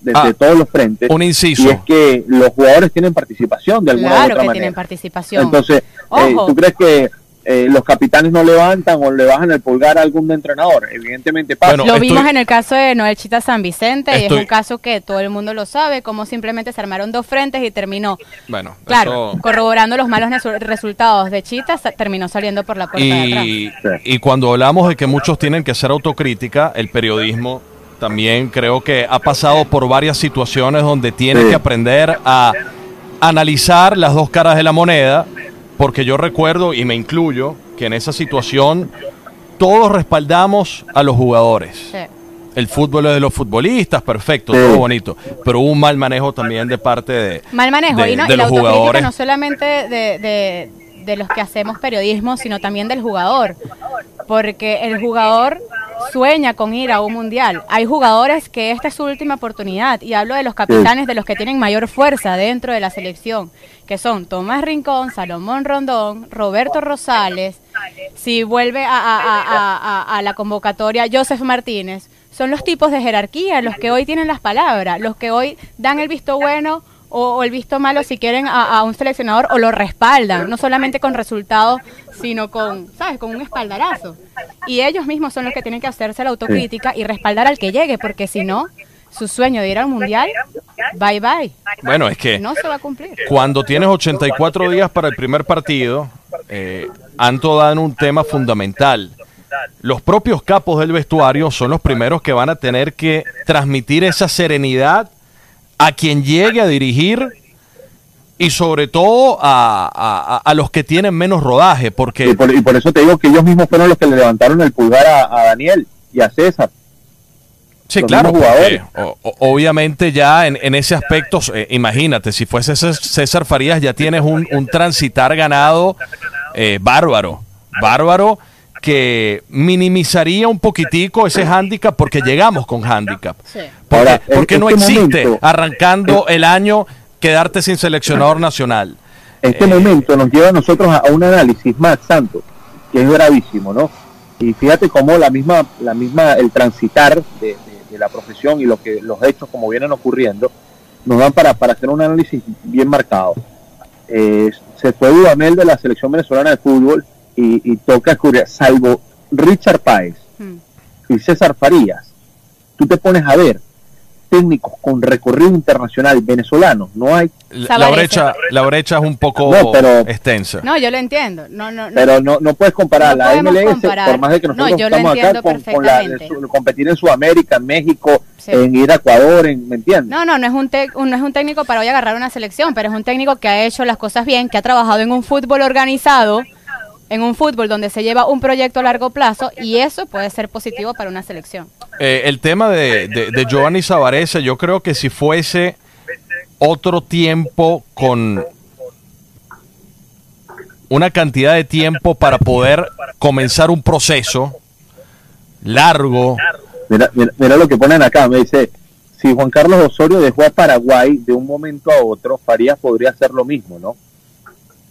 desde Ah, todos los frentes. un Y inciso. es que los jugadores tienen participación de alguna u Claro otra que manera. tienen participación. Entonces, eh, Ojo. ¿tú crees que eh, los capitanes no levantan o le bajan el pulgar a algún entrenador? Evidentemente pasa. Bueno, lo estoy- vimos en el caso de Noel Chita San Vicente y es un caso que todo el mundo lo sabe, como simplemente se armaron dos frentes y terminó, Bueno, claro, eso- corroborando los malos resu- resultados de Chita, terminó saliendo por la puerta de atrás. Y, y cuando hablamos de que muchos tienen que hacer autocrítica, el periodismo también creo que ha pasado por varias situaciones donde tiene Sí. que aprender a analizar las dos caras de la moneda, porque yo recuerdo, y me incluyo, que en esa situación todos respaldamos a los jugadores. Sí. El fútbol es de los futbolistas, perfecto, todo bonito, pero hubo un mal manejo también de parte de, Mal manejo de- y, no, de y la los autocrítica jugadores. no solamente de, de- de los que hacemos periodismo, sino también del jugador, porque el jugador sueña con ir a un mundial. Hay jugadores que esta es su última oportunidad y hablo de los capitanes, de los que tienen mayor fuerza dentro de la selección, que son Tomás Rincón, Salomón Rondón, Roberto Rosales, si vuelve a, a- la convocatoria Joseph Martínez, son los tipos de jerarquía, los que hoy tienen las palabras, los que hoy dan el visto bueno o, o el visto malo si quieren a, a un seleccionador o lo respaldan, no solamente con resultados, sino con, ¿sabes?, con un espaldarazo. Y ellos mismos son los que tienen que hacerse la autocrítica y respaldar al que llegue, porque si no, su sueño de ir al mundial, bye bye, Bueno, es que no se va a cumplir. cuando tienes 84 días para el primer partido, eh, Anto da en un tema fundamental. Los propios capos del vestuario son los primeros que van a tener que transmitir esa serenidad a quien llegue a dirigir y sobre todo a, a- a- los que tienen menos rodaje, porque Y por, y por eso te digo que ellos mismos fueron los que le levantaron el pulgar a, a Daniel y a César. Sí, los claro, porque o- obviamente ya en, en ese aspecto, eh, imagínate, si fuese Cés- César Farías ya tienes un, un transitar ganado eh, bárbaro, bárbaro que minimizaría un poquitico ese hándicap porque llegamos con hándicap. Sí. Porque, Ahora, no este existe momento- arrancando el año quedarte sin seleccionador nacional. Este Eh, momento nos lleva a nosotros a, a un análisis más santo, que es gravísimo, ¿no? Y fíjate cómo la misma, la misma, el transitar de, de- de la profesión y lo que los hechos como vienen ocurriendo nos dan para, para hacer un análisis bien marcado. Eh, se fue Dudamel de la selección venezolana de fútbol y, y toca descubrir, salvo Richard Páez Mm. y César Farías, tú te pones a ver técnicos con recorrido internacional venezolanos, no hay la, brecha, la brecha es un poco No, pero- extensa. No, yo lo entiendo. No, no, no. pero no, no puedes comparar No la MLS, comparar. por más de que No, nosotros yo lo estamos acá entiendo con, con la, su- competir en Sudamérica, en México, Sí. en ir a Ecuador, en, ¿me entiendes? No, no, no es, un tec- un- no es un técnico para hoy agarrar una selección, pero es un técnico que ha hecho las cosas bien, que ha trabajado en un fútbol organizado, en un fútbol donde se lleva un proyecto a largo plazo y eso puede ser positivo para una selección. Eh, el tema de, de, de Giovanni Savarese, yo creo que si fuese otro tiempo con una cantidad de tiempo para poder comenzar un proceso largo, Mira, mira, mira lo que ponen acá, me dice, si Juan Carlos Osorio dejó a Paraguay de un momento a otro, Farías podría hacer lo mismo, ¿no?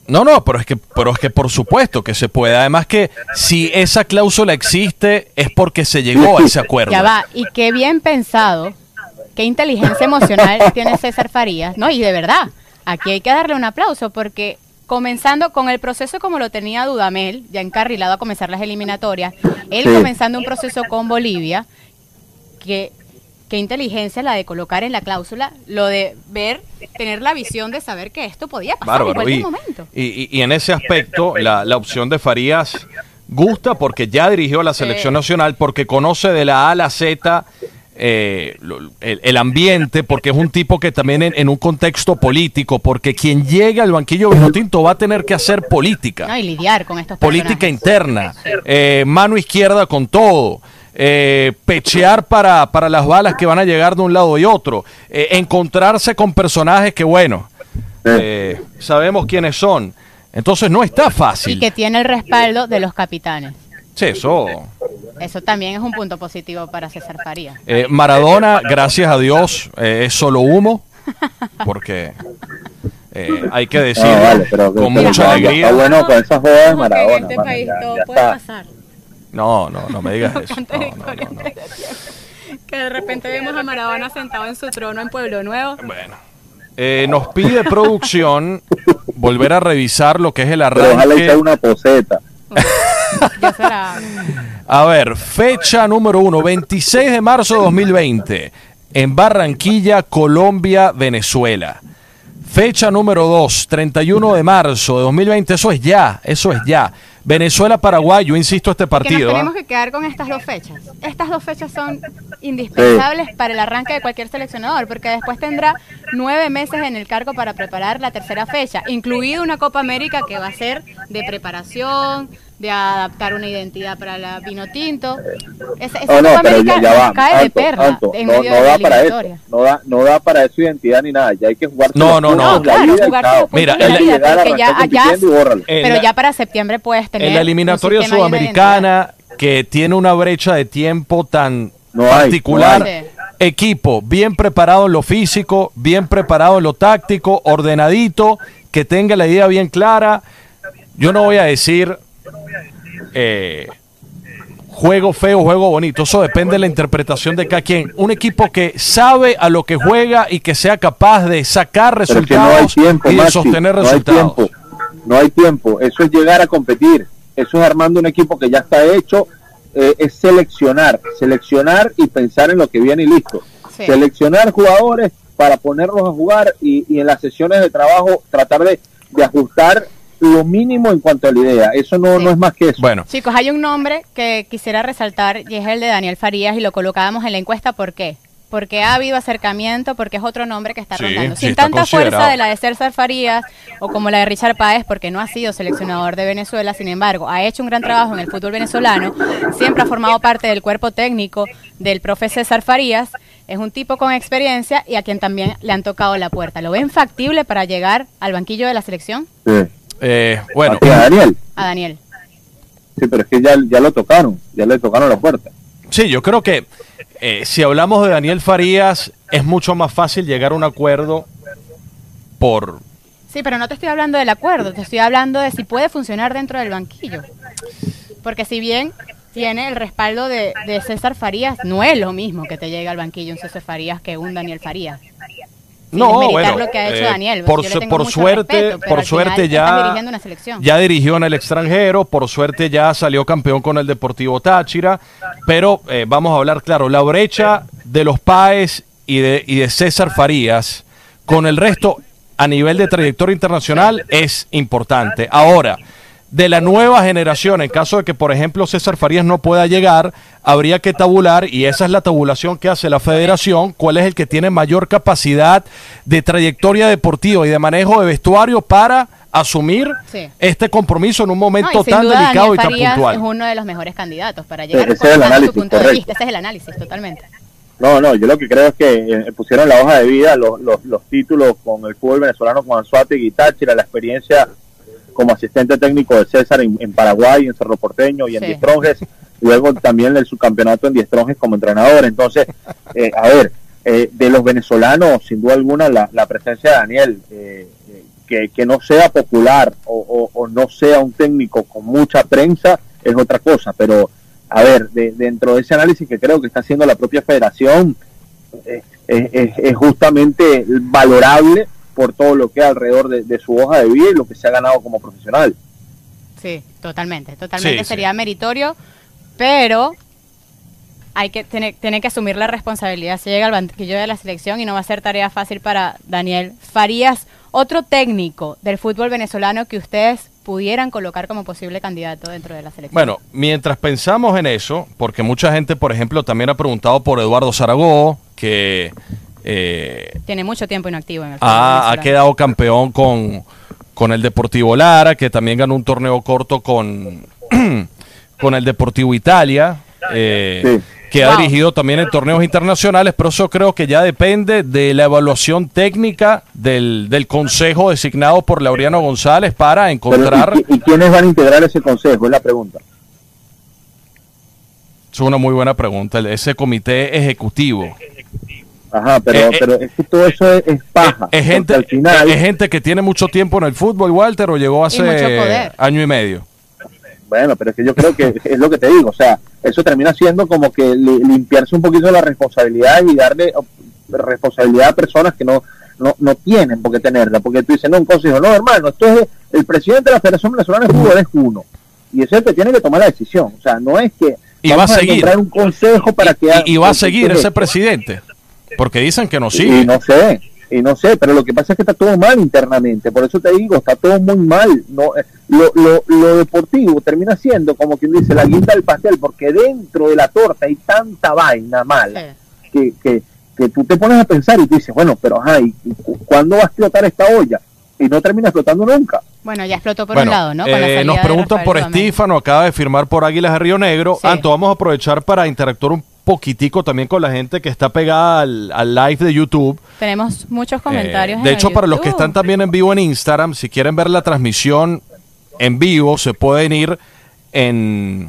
No, no, pero es que, pero es que por supuesto que se puede. Además que si esa cláusula existe es porque se llegó a ese acuerdo. Ya va, y qué bien pensado, qué inteligencia emocional tiene César Farías, ¿no? Y de verdad, aquí hay que darle un aplauso porque comenzando con el proceso como lo tenía Dudamel, ya encarrilado a comenzar las eliminatorias, él Sí. comenzando un proceso con Bolivia, que qué inteligencia la de colocar en la cláusula, lo de ver, tener la visión de saber que esto podía pasar en cualquier Y, momento. y- y- y en ese aspecto, la, la opción de Farías gusta porque ya dirigió a la selección Sí. nacional, porque conoce de la A a la Z eh, lo- el, el ambiente, porque es un tipo que también en, en un contexto político, porque quien llegue al banquillo vinotinto va a tener que hacer política. ¿no? Y lidiar con estos política personajes. interna, eh, mano izquierda con todo, eh, pechear para, para las balas que van a llegar de un lado y otro, eh, encontrarse con personajes que, bueno, eh, sabemos quiénes son. Entonces no está Y fácil. que tiene el respaldo de los capitanes. Sí, eso. Eso también es un punto positivo para César Farías. Eh, Maradona, gracias a Dios, eh, es solo humo, porque eh, hay que No, Ah, vale, pero, con pero mucha alegría. Está bueno con esas jodas de Maradona, en este mano, país ya- todo ya puede está. pasar. No, no, no me digas eso. No, no, no. Que de repente vemos a Maradona sentado en su trono en Pueblo Nuevo. Bueno. Eh, nos pide producción volver a revisar lo que es el Pero ojalá arranque. sea una poseta. A ver, fecha número uno, 26 de marzo de 2020, en Barranquilla, Colombia, Venezuela. Fecha número dos, 31 de marzo de 2020, eso es ya, eso es ya. Venezuela-Paraguay, yo insisto este Que nos partido. ¿ah? tenemos que quedar con estas dos fechas. Estas dos fechas son indispensables para el arranque de cualquier seleccionador, porque después tendrá nueve meses en el cargo para preparar la tercera fecha, incluido una Copa América que va a ser de preparación, de adaptar una identidad para la vino tinto. Esa, esa No, no, Copa pero ya, ya va. cae de Anto, perla Anto, en no, medio no de la da para eso. eliminatoria. No da, no da para eso identidad ni nada. Ya hay que jugar. No, no, no. No, claro, jugarse los Mira, de la el- vida, ya. En pero la- ya para septiembre puedes tener En la eliminatoria de sudamericana, que tiene una brecha de tiempo tan No hay, particular, no hay. equipo bien preparado en lo físico, bien preparado en lo táctico, ordenadito, que tenga la idea bien clara. Yo no voy a decir eh, juego feo, juego bonito. Eso depende de la interpretación de cada quien. Un equipo que sabe a lo que juega y que sea capaz de sacar no resultados tiempo, y de Maxi, sostener no hay resultados. tiempo. No hay tiempo. Eso es llegar a competir. Eso es armando un equipo que ya está hecho. eh, es seleccionar, seleccionar y pensar en lo que viene y listo. Sí. Seleccionar jugadores para ponerlos a jugar y, y en las sesiones de trabajo tratar de, de ajustar lo mínimo en cuanto a la idea. Eso no, Sí. no es más que eso. Bueno, Chicos, hay un nombre que quisiera resaltar y es el de Daniel Farías y lo colocábamos en la encuesta. ¿Por qué? porque ha habido acercamiento, porque es otro nombre que está Sí, rondando. Sin está tanta fuerza de la de César Farías o como la de Richard Páez, porque no ha sido seleccionador de Venezuela, sin embargo, ha hecho un gran trabajo en el fútbol venezolano, siempre ha formado parte del cuerpo técnico del profe César Farías, es un tipo con experiencia y a quien también le han tocado la puerta. ¿Lo ven factible para llegar al banquillo de la selección? Sí. Eh, bueno, a Daniel. A Daniel. Sí, pero es que ya, ya lo tocaron, ya le tocaron la puerta. sí, yo creo que eh, si hablamos de Daniel Farías, es mucho más fácil llegar a un acuerdo por... Sí, pero no te estoy hablando del acuerdo, te estoy hablando de si puede funcionar dentro del banquillo. Porque si bien tiene el respaldo de, de César Farías, no es lo mismo que te llegue al banquillo un César Farías que un Daniel Farías. No, bueno, lo que ha hecho eh, Daniel. por, su- por suerte, respeto, por suerte ya, una ya dirigió en el extranjero, por suerte ya salió campeón con el Deportivo Táchira, pero eh, vamos a hablar claro, la brecha de los Páez y de, y de César Farías con el resto a nivel de trayectoria internacional es importante. Ahora, de la nueva generación, en caso de que, por ejemplo, César Farías no pueda llegar, habría que tabular, y esa es la tabulación que hace la federación, cuál es el que tiene mayor capacidad de trayectoria deportiva y de manejo de vestuario para asumir Sí. este compromiso en un No, momento sin tan duda delicado Daniel y tan Farías puntual. es uno de los mejores candidatos para llegar ese es con el su análisis, punto de correcto. vista. Ese es el análisis, totalmente. No, no, yo lo que creo es que eh, pusieron la hoja de vida, los, los, los títulos con el fútbol venezolano, con Anzuategui y Táchira, la experiencia como asistente técnico de César en, en Paraguay, en Cerro Porteño y en Sí. Diez Tronjes, luego también el subcampeonato en Diez Tronjes como entrenador. Entonces, eh, a ver, eh, de los venezolanos, sin duda alguna, la, la presencia de Daniel, eh, eh, que, que no sea popular o, o- o no sea un técnico con mucha prensa, es otra cosa, pero a ver, de- dentro de ese análisis que creo que está haciendo la propia federación, es, es- es justamente valorable por todo lo que hay alrededor de, de su hoja de vida y lo que se ha ganado como profesional. Sí, totalmente, totalmente Sí, sí. sería meritorio, pero hay que tener, tiene que asumir la responsabilidad. Se llega al banquillo de la selección y no va a ser tarea fácil para Daniel Farías, otro técnico del fútbol venezolano que ustedes pudieran colocar como posible candidato dentro de la selección. Bueno, mientras pensamos en eso, porque mucha gente, por ejemplo, también ha preguntado por Eduardo Zaragoza, que eh, tiene mucho tiempo inactivo en el fútbol ha, ha quedado campeón con, con el Deportivo Lara, que también ganó un torneo corto con, con el Deportivo Italia, eh, Sí. que ha Wow. dirigido también en torneos internacionales, pero eso creo que ya depende de la evaluación técnica del, del consejo designado por Laureano González para Pero, encontrar... ¿y, y quiénes van a integrar ese consejo? Es la pregunta. Es una muy buena pregunta, ese comité ejecutivo. Ajá, pero, Eh, eh, pero es que todo eso es, es paja. Es porque gente, al final, es gente que tiene mucho tiempo en el fútbol, Walter, o llegó hace año y medio. bueno, pero es que yo creo que es lo que te digo, o sea, eso termina siendo como que li- limpiarse un poquito la responsabilidad y darle oh, responsabilidad a personas que no, no, no tienen por qué tenerla, porque tú dices, no, un consejo, no, hermano, esto es el presidente de la Federación Venezolana de Fútbol es uno, y ese es el que tiene que tomar la decisión, o sea, no es que Y va a seguir. nombrar un consejo para que Y, y va a seguir ese presidente, porque dicen que no Y sigue. no sé, y no sé, pero lo que pasa es que está todo mal internamente, por eso te digo, está todo muy mal. No, lo, lo, lo deportivo termina siendo como quien dice la guinda del pastel, porque dentro de la torta hay tanta vaina mala Sí. que, que, que tú te pones a pensar y tú dices, bueno, pero ajá, ¿y cu- cuándo va a explotar esta olla? Y no termina explotando nunca. Bueno, ya explotó por Bueno, un lado, ¿no? Con eh, nos preguntan por. Estífano, acaba de firmar por Águilas de Río Negro. Sí. Anto, vamos a aprovechar para interactuar un poquitico también con la gente que está pegada al, al live de YouTube. Tenemos muchos comentarios. Eh, en de el hecho, para los que están también en vivo en Instagram, si quieren ver la transmisión en vivo, se pueden ir en,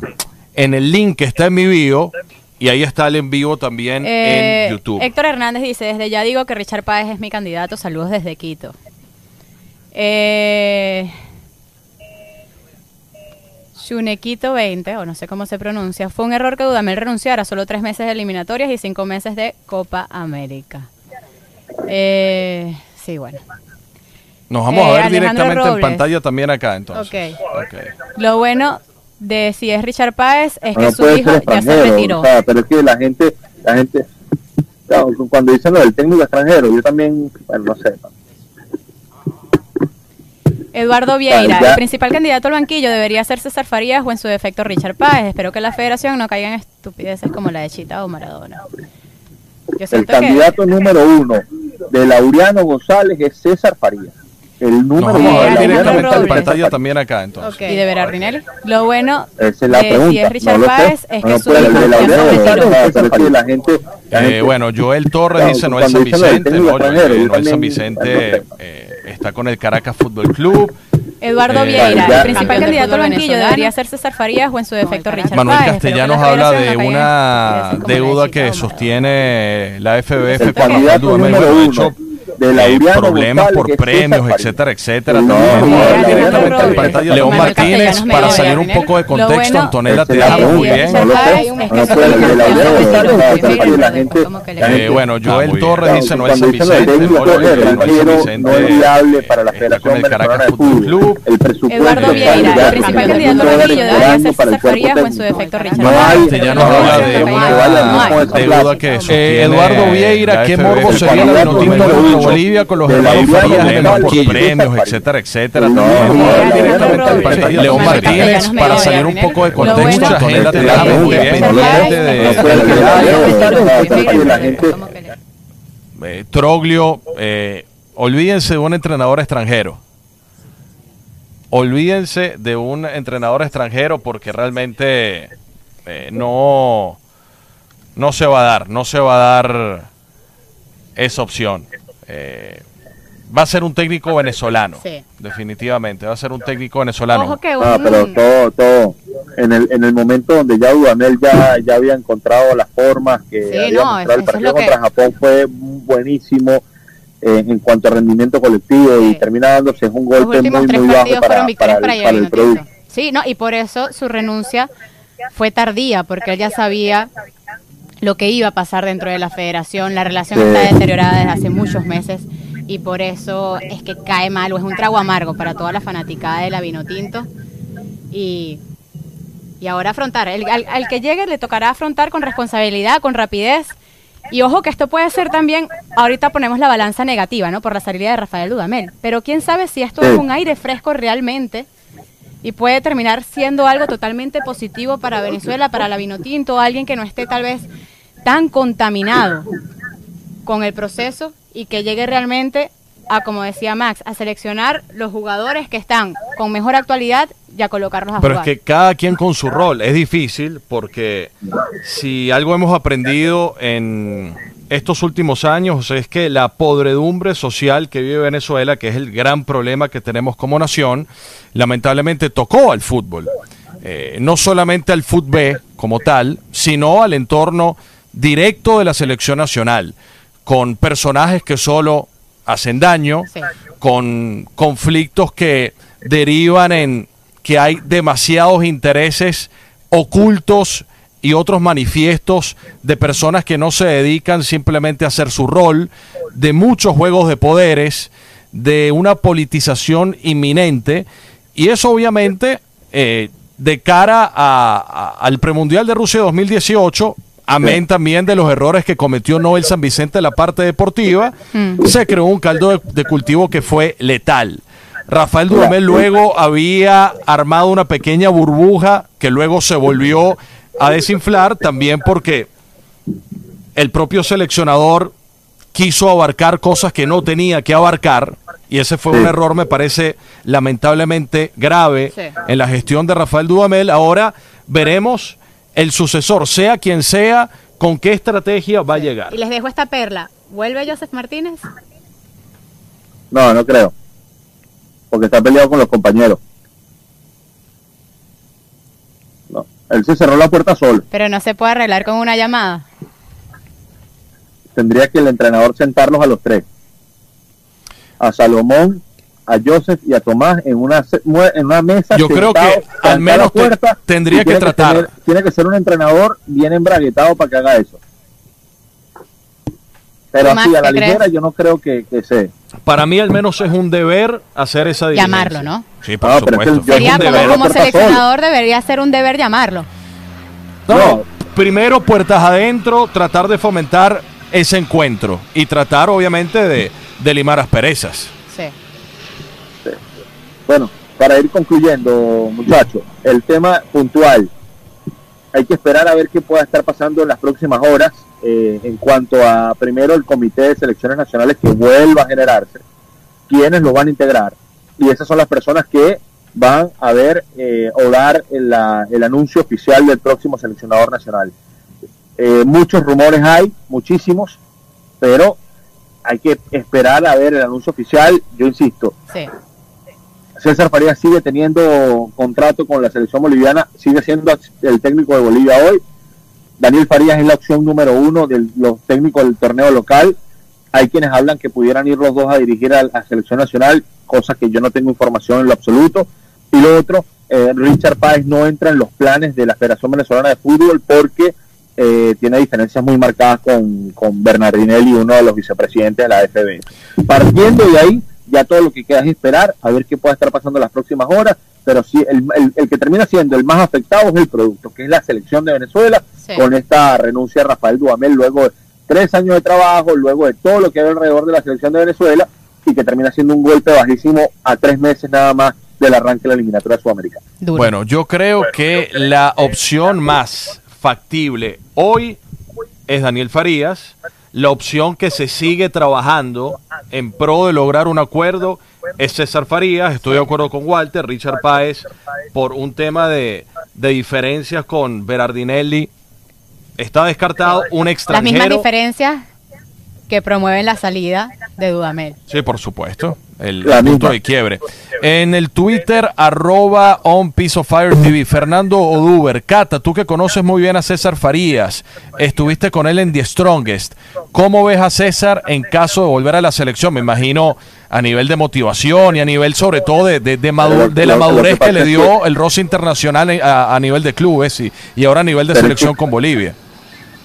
en el link que está en mi bio y ahí está el en vivo también Eh, en YouTube. Héctor Hernández dice, desde ya digo que Richard Páez es mi candidato, saludos desde Quito. Eh, Shunequito 20, o no sé cómo se pronuncia, fue un error que Dudamel renunciara solo tres meses de eliminatorias y cinco meses de Copa América. Eh, sí, bueno. Nos vamos eh, a ver Alejandro directamente en pantalla también acá entonces. Ok. Lo bueno de si es Richard Páez es que no su puede hijo ser ya se extranjero, retiró. o sea, pero es que la gente, la gente, claro, cuando dicen lo del técnico extranjero, yo también, bueno, no sé, Eduardo Vieira, el principal candidato al banquillo debería ser César Farías o en su defecto Richard Páez. Espero que la federación no caiga en estupideces como la de Chita o Maradona. Yo el siento que- candidato número uno de Laureano González es César Farías. El número uno de directamente pantalla también acá, entonces. ¿Y de Berardinelli? Lo bueno Esa es la de pregunta. si es Richard no. Páez es No que su es que la gente, la Eh, bueno, Joel Torres dice San dicen lo del Vicente, técnico ¿no? Noel San Vicente eh, está con el Caracas Fútbol Club. Eduardo Eh, Vieira, el principal candidato al banquillo debería ser César Farías o en su defecto Richard Manuel Páez. Castellanos habla de una deuda que sostiene la FBF el candidato Dudamel. número Bueno, de eh, Laureano problemas González, por es premios, etcétera, etcétera. León Martínez, para salir un poco de contexto, bueno Antonella te es la habla muy bien. no es No ya se la la Eh, bueno, Joel Torres dice Noel cuando San Vicente, ¿no? No es Vicente viable para la Federación el Caracas Venezolana de Fútbol. El presupuesto Eduardo está Vieira, ya el principal candidato por debería ser César Farías o en su defecto Richard Manuel Páez. Castellanos Pero habla de la una no hay. deuda que Eh, Eduardo Vieira, la qué morbo la vinotinto Dudamel de contra Bolivia con los hermanos Farías por premios, etcétera, etcétera. León Martínez, para salir un poco de contexto, muy bien. Pendiente de- la gente- Eh, Troglio, eh, olvídense de un entrenador extranjero. Olvídense de un entrenador extranjero porque realmente eh, no, no se va a dar, no se va a dar esa opción. Eh, va a ser un técnico venezolano, Sí. definitivamente, va a ser un técnico venezolano. Ojo que Ah, pero todo, todo, en el, en el momento donde ya Dudamel ya, ya había encontrado las formas que Sí, había no, mostrado el partido que- contra Japón fue buenísimo eh, en cuanto a rendimiento colectivo y Sí. termina dándose un golpe muy muy bajo para, fueron victorias para para, el, para el producto. Sí, no, y por eso su renuncia fue tardía, porque él ya sabía lo que iba a pasar dentro de la federación. La relación está deteriorada desde hace muchos meses y por eso es que cae mal o es un trago amargo para toda la fanaticada de la Vinotinto. Y, y ahora afrontar. El- al, al que llegue le tocará afrontar con responsabilidad, con rapidez. Y ojo que esto puede ser también, ahorita ponemos la balanza negativa, ¿no? Por la salida de Rafael Dudamel. Pero quién sabe si esto es un aire fresco realmente y puede terminar siendo algo totalmente positivo para Venezuela, para la Vinotinto, alguien que no esté tal vez tan contaminado con el proceso y que llegue realmente a, como decía Max, a seleccionar los jugadores que están con mejor actualidad y a colocarlos a Pero es jugar. que cada quien con su rol. Es difícil porque si algo hemos aprendido en estos últimos años es que la podredumbre social que vive Venezuela, que es el gran problema que tenemos como nación, lamentablemente tocó al fútbol. Eh, no solamente al fútbol como tal, sino al entorno directo de la selección nacional, con personajes que solo hacen daño, Sí. con conflictos que derivan en que hay demasiados intereses ocultos y otros manifiestos de personas que no se dedican simplemente a hacer su rol, de muchos juegos de poderes, de una politización inminente, y eso obviamente eh, de cara a- a- al premundial de Rusia 2018, amén también de los errores que cometió Noel San Vicente en la parte deportiva, Mm. se creó un caldo de, de cultivo que fue letal. Rafael Dudamel luego había armado una pequeña burbuja que luego se volvió a desinflar también porque el propio seleccionador quiso abarcar cosas que no tenía que abarcar y ese fue un error me parece lamentablemente grave Sí. en la gestión de Rafael Dudamel. Ahora veremos el sucesor, sea quien sea, con qué estrategia va a llegar. Y les dejo esta perla. ¿Vuelve Joseph Martínez? No, no creo. Porque está peleado con los compañeros. No. Él se cerró la puerta solo. Pero no se puede arreglar con una llamada. Tendría que el entrenador sentarlos a los tres. A Salomón, a Joseph y a Tomás en una, en una mesa. Yo creo que al menos puerta, te- tendría que tratar. tener- tiene que ser un entrenador bien embraguetado para que haga eso. Pero así, a la ligera, yo no creo que, que se. Para mí al menos es un deber hacer esa diligencia. Llamarlo, ¿no? Sí, por pero supuesto. yo- Sería como, como seleccionador debería ser un deber llamarlo. No, No. primero puertas adentro, tratar de fomentar ese encuentro y tratar obviamente de, de limar asperezas. Sí. Bueno, para ir concluyendo, muchachos, el tema puntual. Hay que esperar a ver qué pueda estar pasando en las próximas horas. Eh, en cuanto a primero el comité de selecciones nacionales que vuelva a generarse, quiénes lo van a integrar, y esas son las personas que van a ver eh, o dar el, la- el anuncio oficial del próximo seleccionador nacional. Eh, muchos rumores hay, muchísimos, pero hay que esperar a ver el anuncio oficial. Yo insisto, Sí. César Farías sigue teniendo contrato con la selección boliviana, sigue siendo el técnico de Bolivia hoy. Daniel Farías es la opción número uno de los técnicos del torneo local. Hay quienes hablan que pudieran ir los dos a dirigir a la selección nacional, cosa que yo no tengo información en lo absoluto. Y lo otro, eh, Richard Páez no entra en los planes de la Federación Venezolana de Fútbol porque eh, tiene diferencias muy marcadas con, con Bernardinelli, uno de los vicepresidentes de la FB. Partiendo de ahí, ya todo lo que queda es esperar a ver qué puede estar pasando en las próximas horas, pero sí, el, el- el que termina siendo el más afectado es el producto, que es la selección de Venezuela, Sí. con esta renuncia de Rafael Dudamel luego de tres años de trabajo, luego de todo lo que hay alrededor de la selección de Venezuela, y que termina siendo un golpe bajísimo a tres meses nada más del arranque de la eliminatoria sudamericana. Duro. Bueno, yo creo que la opción más factible hoy es Daniel Farías. La opción que se sigue trabajando en pro de lograr un acuerdo es César Farías. Estoy de acuerdo con Walter, Richard Páez, por un tema de, de diferencias con Berardinelli. Está descartado un Las mismas extranjero. diferencias que promueven la salida de Dudamel. Sí, por supuesto. El, La punto misma. de quiebre. En el Twitter, arroba on Piece of Fire TV, Fernando Oduber. Cata, tú que conoces muy bien a César Farías, estuviste con él en The Strongest. ¿Cómo ves a César en caso de volver a la selección? Me imagino a nivel de motivación y a nivel sobre todo de, de, de madu- Lo- de la madurez que le dio el roce internacional a, a nivel de clubes y, y ahora a nivel de selección con Bolivia.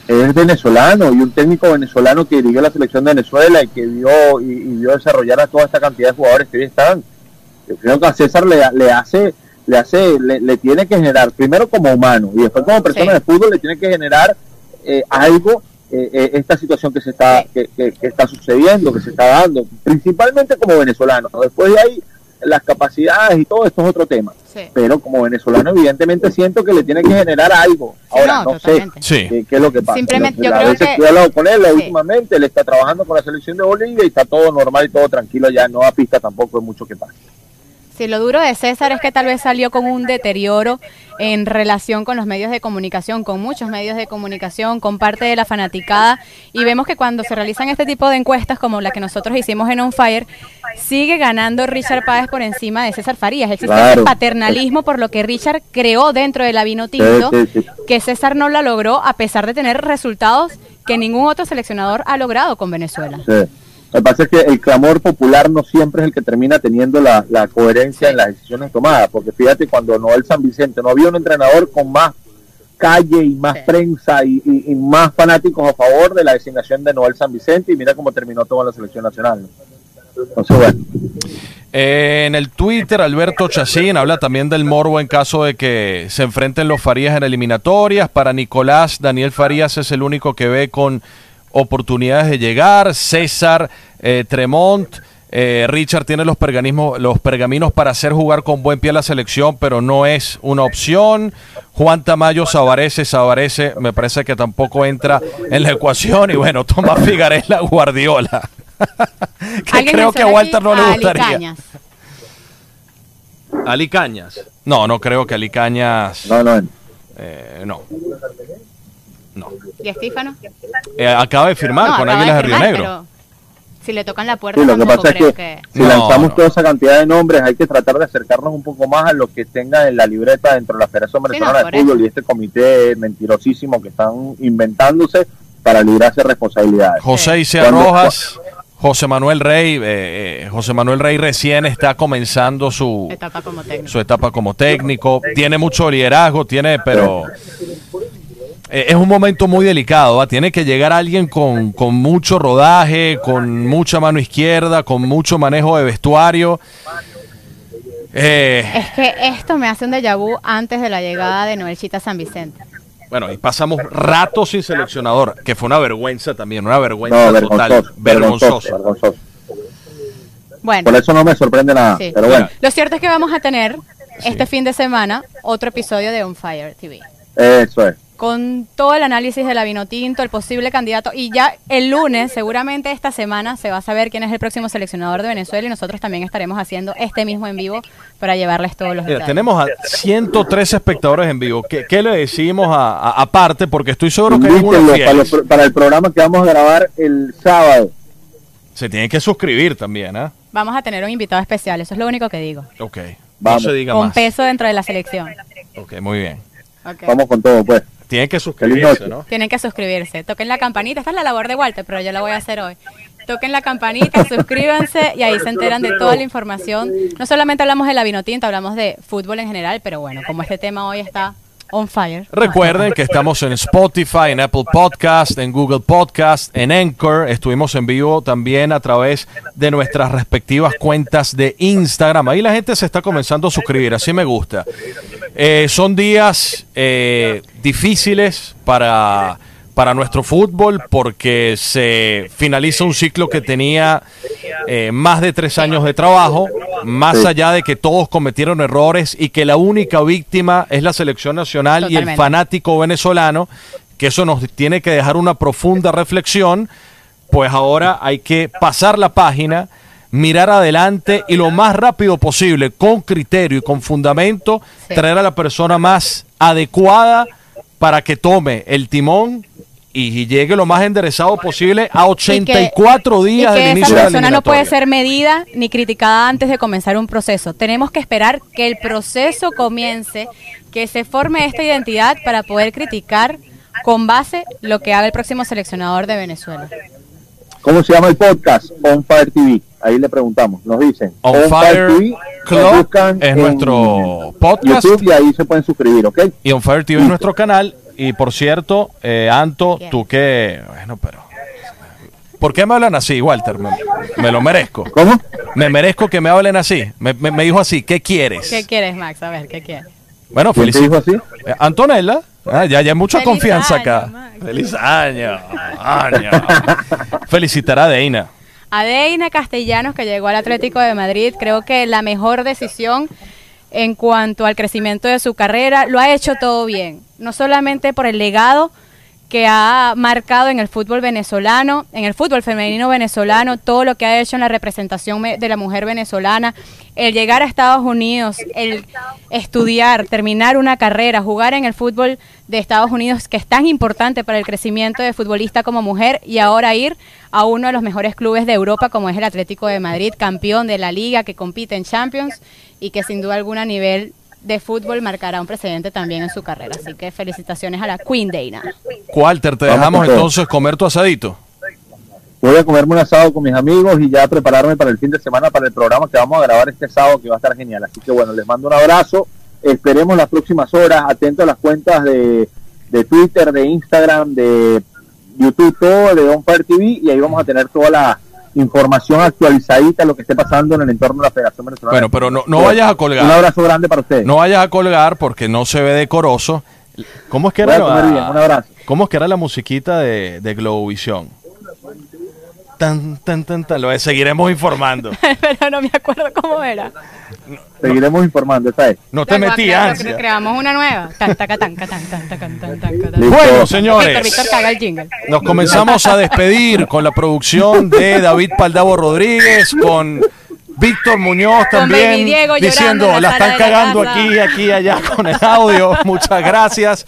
Es venezolano y un técnico venezolano que dirigió la selección de Venezuela y que vio y, y vio desarrollar a toda esta cantidad de jugadores que hoy están. Yo creo que a César le, le hace, le hace, le, le tiene que generar, primero como humano y después como persona Sí. de fútbol le tiene que generar eh, algo eh, eh, esta situación que se está que- que está sucediendo, que se está dando, principalmente como venezolano. Después de ahí las capacidades y todo esto es otro tema. Sí. Pero como venezolano evidentemente siento que le tiene que generar algo. Ahora no, no, sé. Sí. qué, qué es lo que pasa. Simplemente yo creo veces que- he hablado con él sí. últimamente, él está trabajando con la selección de Bolivia y está todo normal y todo tranquilo ya, no da pista tampoco de mucho que pasa. Sí, lo duro de César es que tal vez salió con un deterioro en relación con los medios de comunicación, con muchos medios de comunicación, con parte de la fanaticada. Y vemos que cuando se realizan este tipo de encuestas, como la que nosotros hicimos en On Fire, sigue ganando Richard Páez por encima de César Farías. Existe ese Claro. paternalismo por lo que Richard creó dentro de la vino tinto, Sí, sí, sí. que César no la logró a pesar de tener resultados que ningún otro seleccionador ha logrado con Venezuela. Lo que pasa es que el clamor popular no siempre es el que termina teniendo la, la coherencia en las decisiones tomadas, porque fíjate, cuando Noel San Vicente no había un entrenador con más calle y más Sí. prensa y, y- y más fanáticos a favor de la designación de Noel San Vicente y mira cómo terminó todo en la selección nacional. ¿no? Entonces, bueno, Eh, en el Twitter, Alberto Chacín habla también del morbo en caso de que se enfrenten los Farías en eliminatorias. Para Nicolás, Daniel Farías es el único que ve con oportunidades de llegar. César eh, Tremont. eh, Richard tiene los, perganismos, los pergaminos para hacer jugar con buen pie a la selección, pero no es una opción. Juan Tamayo Sabarece, Sabarece, me parece que tampoco entra en la ecuación. Y bueno, Tomás Figarella, Guardiola. que ¿Alguien creo que a Walter no le Ali gustaría. Cañas? Ali Cañas. No, no creo que Ali Cañas. no, no, eh, no. No. ¿Y Estífano? Eh, acaba de firmar No, con Águilas de de Río Negro. pero Si le tocan la puerta, Sí, lo que pasa es que, que... si No, lanzamos no. toda esa cantidad de nombres, hay que tratar de acercarnos un poco más a lo que tenga en la libreta dentro de la Federación Venezolana de Fútbol eso. y este comité mentirosísimo que están inventándose para librarse responsabilidades. José Isea Rojas, José Manuel Rey. eh, eh, José Manuel Rey recién está comenzando su, Etapa como técnico. su etapa como técnico. Tiene mucho liderazgo, tiene, pero es un momento muy delicado. ¿va? Tiene que llegar alguien con, con mucho rodaje, con mucha mano izquierda, con mucho manejo de vestuario. Eh, Es que esto me hace un déjà vu antes de la llegada de Noel Chita San Vicente. bueno, y pasamos rato sin seleccionador, que fue una vergüenza también, una No, vergüenza total, vergonzoso, vergonzoso. Bueno, Por eso no me sorprende nada. sí. Pero bueno, lo cierto es que vamos a tener este fin de semana otro episodio de On Fire TV. eso es. Con todo el análisis de la Vinotinto, el posible candidato. Y ya el lunes, seguramente esta semana, se va a saber quién es el próximo seleccionador de Venezuela y nosotros también estaremos haciendo este mismo en vivo para llevarles todos los Mira, detalles. tenemos a 113 espectadores en vivo. ¿Qué, qué le decimos a- a- aparte? Porque estoy seguro que hay para, para el programa que vamos a grabar el sábado. Se tienen que suscribir también, ¿ah? Vamos a tener un invitado especial, eso es lo único que digo. Ok. Vamos. No se diga Con más. peso dentro de la selección. Ok, muy bien. Vamos con todo, pues. Tienen que suscribirse. ¿no? Tienen que suscribirse. Toquen la campanita. Esta es la labor de Walter, pero yo la voy a hacer hoy. Toquen la campanita, suscríbanse y ahí se enteran de toda la información. No solamente hablamos de la vinotinta, hablamos de fútbol en general, pero bueno, como este tema hoy está on fire. Recuerden que estamos en Spotify, en Apple Podcast, en Google Podcast, en Anchor. Estuvimos en vivo también a través de nuestras respectivas cuentas de Instagram. Ahí la gente se está comenzando a suscribir, así me gusta. Eh, son días eh, difíciles para, para nuestro fútbol porque se finaliza un ciclo que tenía eh, más de tres años de trabajo, más allá de que todos cometieron errores y que la única víctima es la selección nacional y el fanático venezolano, que eso nos tiene que dejar una profunda reflexión, pues ahora hay que pasar la página, mirar adelante y lo más rápido posible, con criterio y con fundamento, Sí. traer a la persona más adecuada para que tome el timón y, y llegue lo más enderezado posible a 84 días y que del esa inicio de la persona no puede ser medida ni criticada antes de comenzar un proceso. Tenemos que esperar que el proceso comience, que se forme esta identidad para poder criticar con base lo que haga el próximo seleccionador de Venezuela. ¿Cómo se llama el podcast? On Fire TV. Ahí le preguntamos, nos dicen. On Fire nos Club buscan es en nuestro podcast. YouTube y ahí se pueden suscribir, ¿ok? Y On Fire TV es nuestro canal. Y por cierto, eh, Anto, tú que... Bueno, pero... ¿Por qué me hablan así, Walter? Me, me lo merezco. ¿Cómo? Me merezco que me hablen así. Me, me- me dijo así, ¿qué quieres? ¿Qué quieres, Max? A ver, ¿qué quieres? Bueno, ¿Quién te felici- dijo así? Eh, Antonella. Ah, ya, ya hay mucha Feliz confianza año, acá. Max. Feliz año. año. Felicitar a Deina. A Deina Castellanos, que llegó al Atlético de Madrid, creo que la mejor decisión en cuanto al crecimiento de su carrera, lo ha hecho todo bien, no solamente por el legado que ha marcado en el fútbol venezolano, en el fútbol femenino venezolano, todo lo que ha hecho en la representación de la mujer venezolana, el llegar a Estados Unidos, el estudiar, terminar una carrera, jugar en el fútbol de Estados Unidos, que es tan importante para el crecimiento de futbolista como mujer, y ahora ir a uno de los mejores clubes de Europa, como es el Atlético de Madrid, campeón de la liga, que compite en Champions, y que sin duda alguna a nivel de fútbol marcará un precedente también en su carrera. Así que felicitaciones a la Queen Dana. Walter, te dejamos entonces comer tu asadito. Voy a comerme un asado con mis amigos y ya prepararme para el fin de semana para el programa que vamos a grabar este sábado que va a estar genial. Así que bueno, les mando un abrazo. Esperemos las próximas horas. Atento a las cuentas de, de Twitter, de Instagram, de YouTube, todo de On Fire TV y ahí vamos a tener toda la información actualizadita, lo que esté pasando en el entorno de la Federación Venezolana. Bueno, pero no, no vayas a Un colgar. abrazo grande para ustedes. No vayas a colgar porque no se ve decoroso. ¿Cómo es que era la, bien, un abrazo. ¿Cómo es que era la musiquita de, de Globovisión? Tan, tan, tan, tan. Lo seguiremos informando. Pero no me acuerdo cómo era. Seguiremos informando, esa es. No te Luego, metí cre-. Creamos una nueva. Tan, taca, tan, tan, tan, tan, tan. Bueno, señores, Víctor, caga el jingle. nos comenzamos a despedir con la producción de David Paldavo Rodríguez, con Víctor Muñoz también Diego diciendo en la están la cagando casa". aquí, aquí, allá con el audio. Muchas gracias.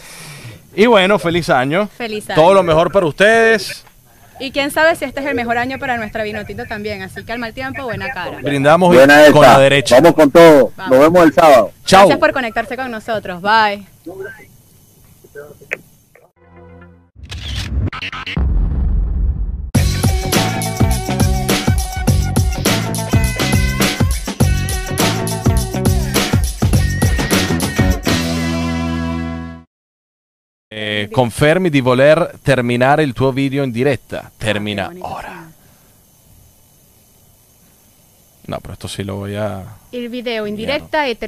Y bueno, feliz año. Feliz año. Todo lo mejor para ustedes. Y quién sabe si este es el mejor año para nuestra vinotito también. Así que al mal tiempo, buena cara. Brindamos y- Buena con la derecha. Vamos con todo. Vamos. Nos vemos el sábado. Chao. Gracias por conectarse con nosotros. Bye. Eh, confermi di voler terminare il tuo video in diretta. Termina Ah, bonito, ora. No, pero esto sí lo voy a... El video en directa y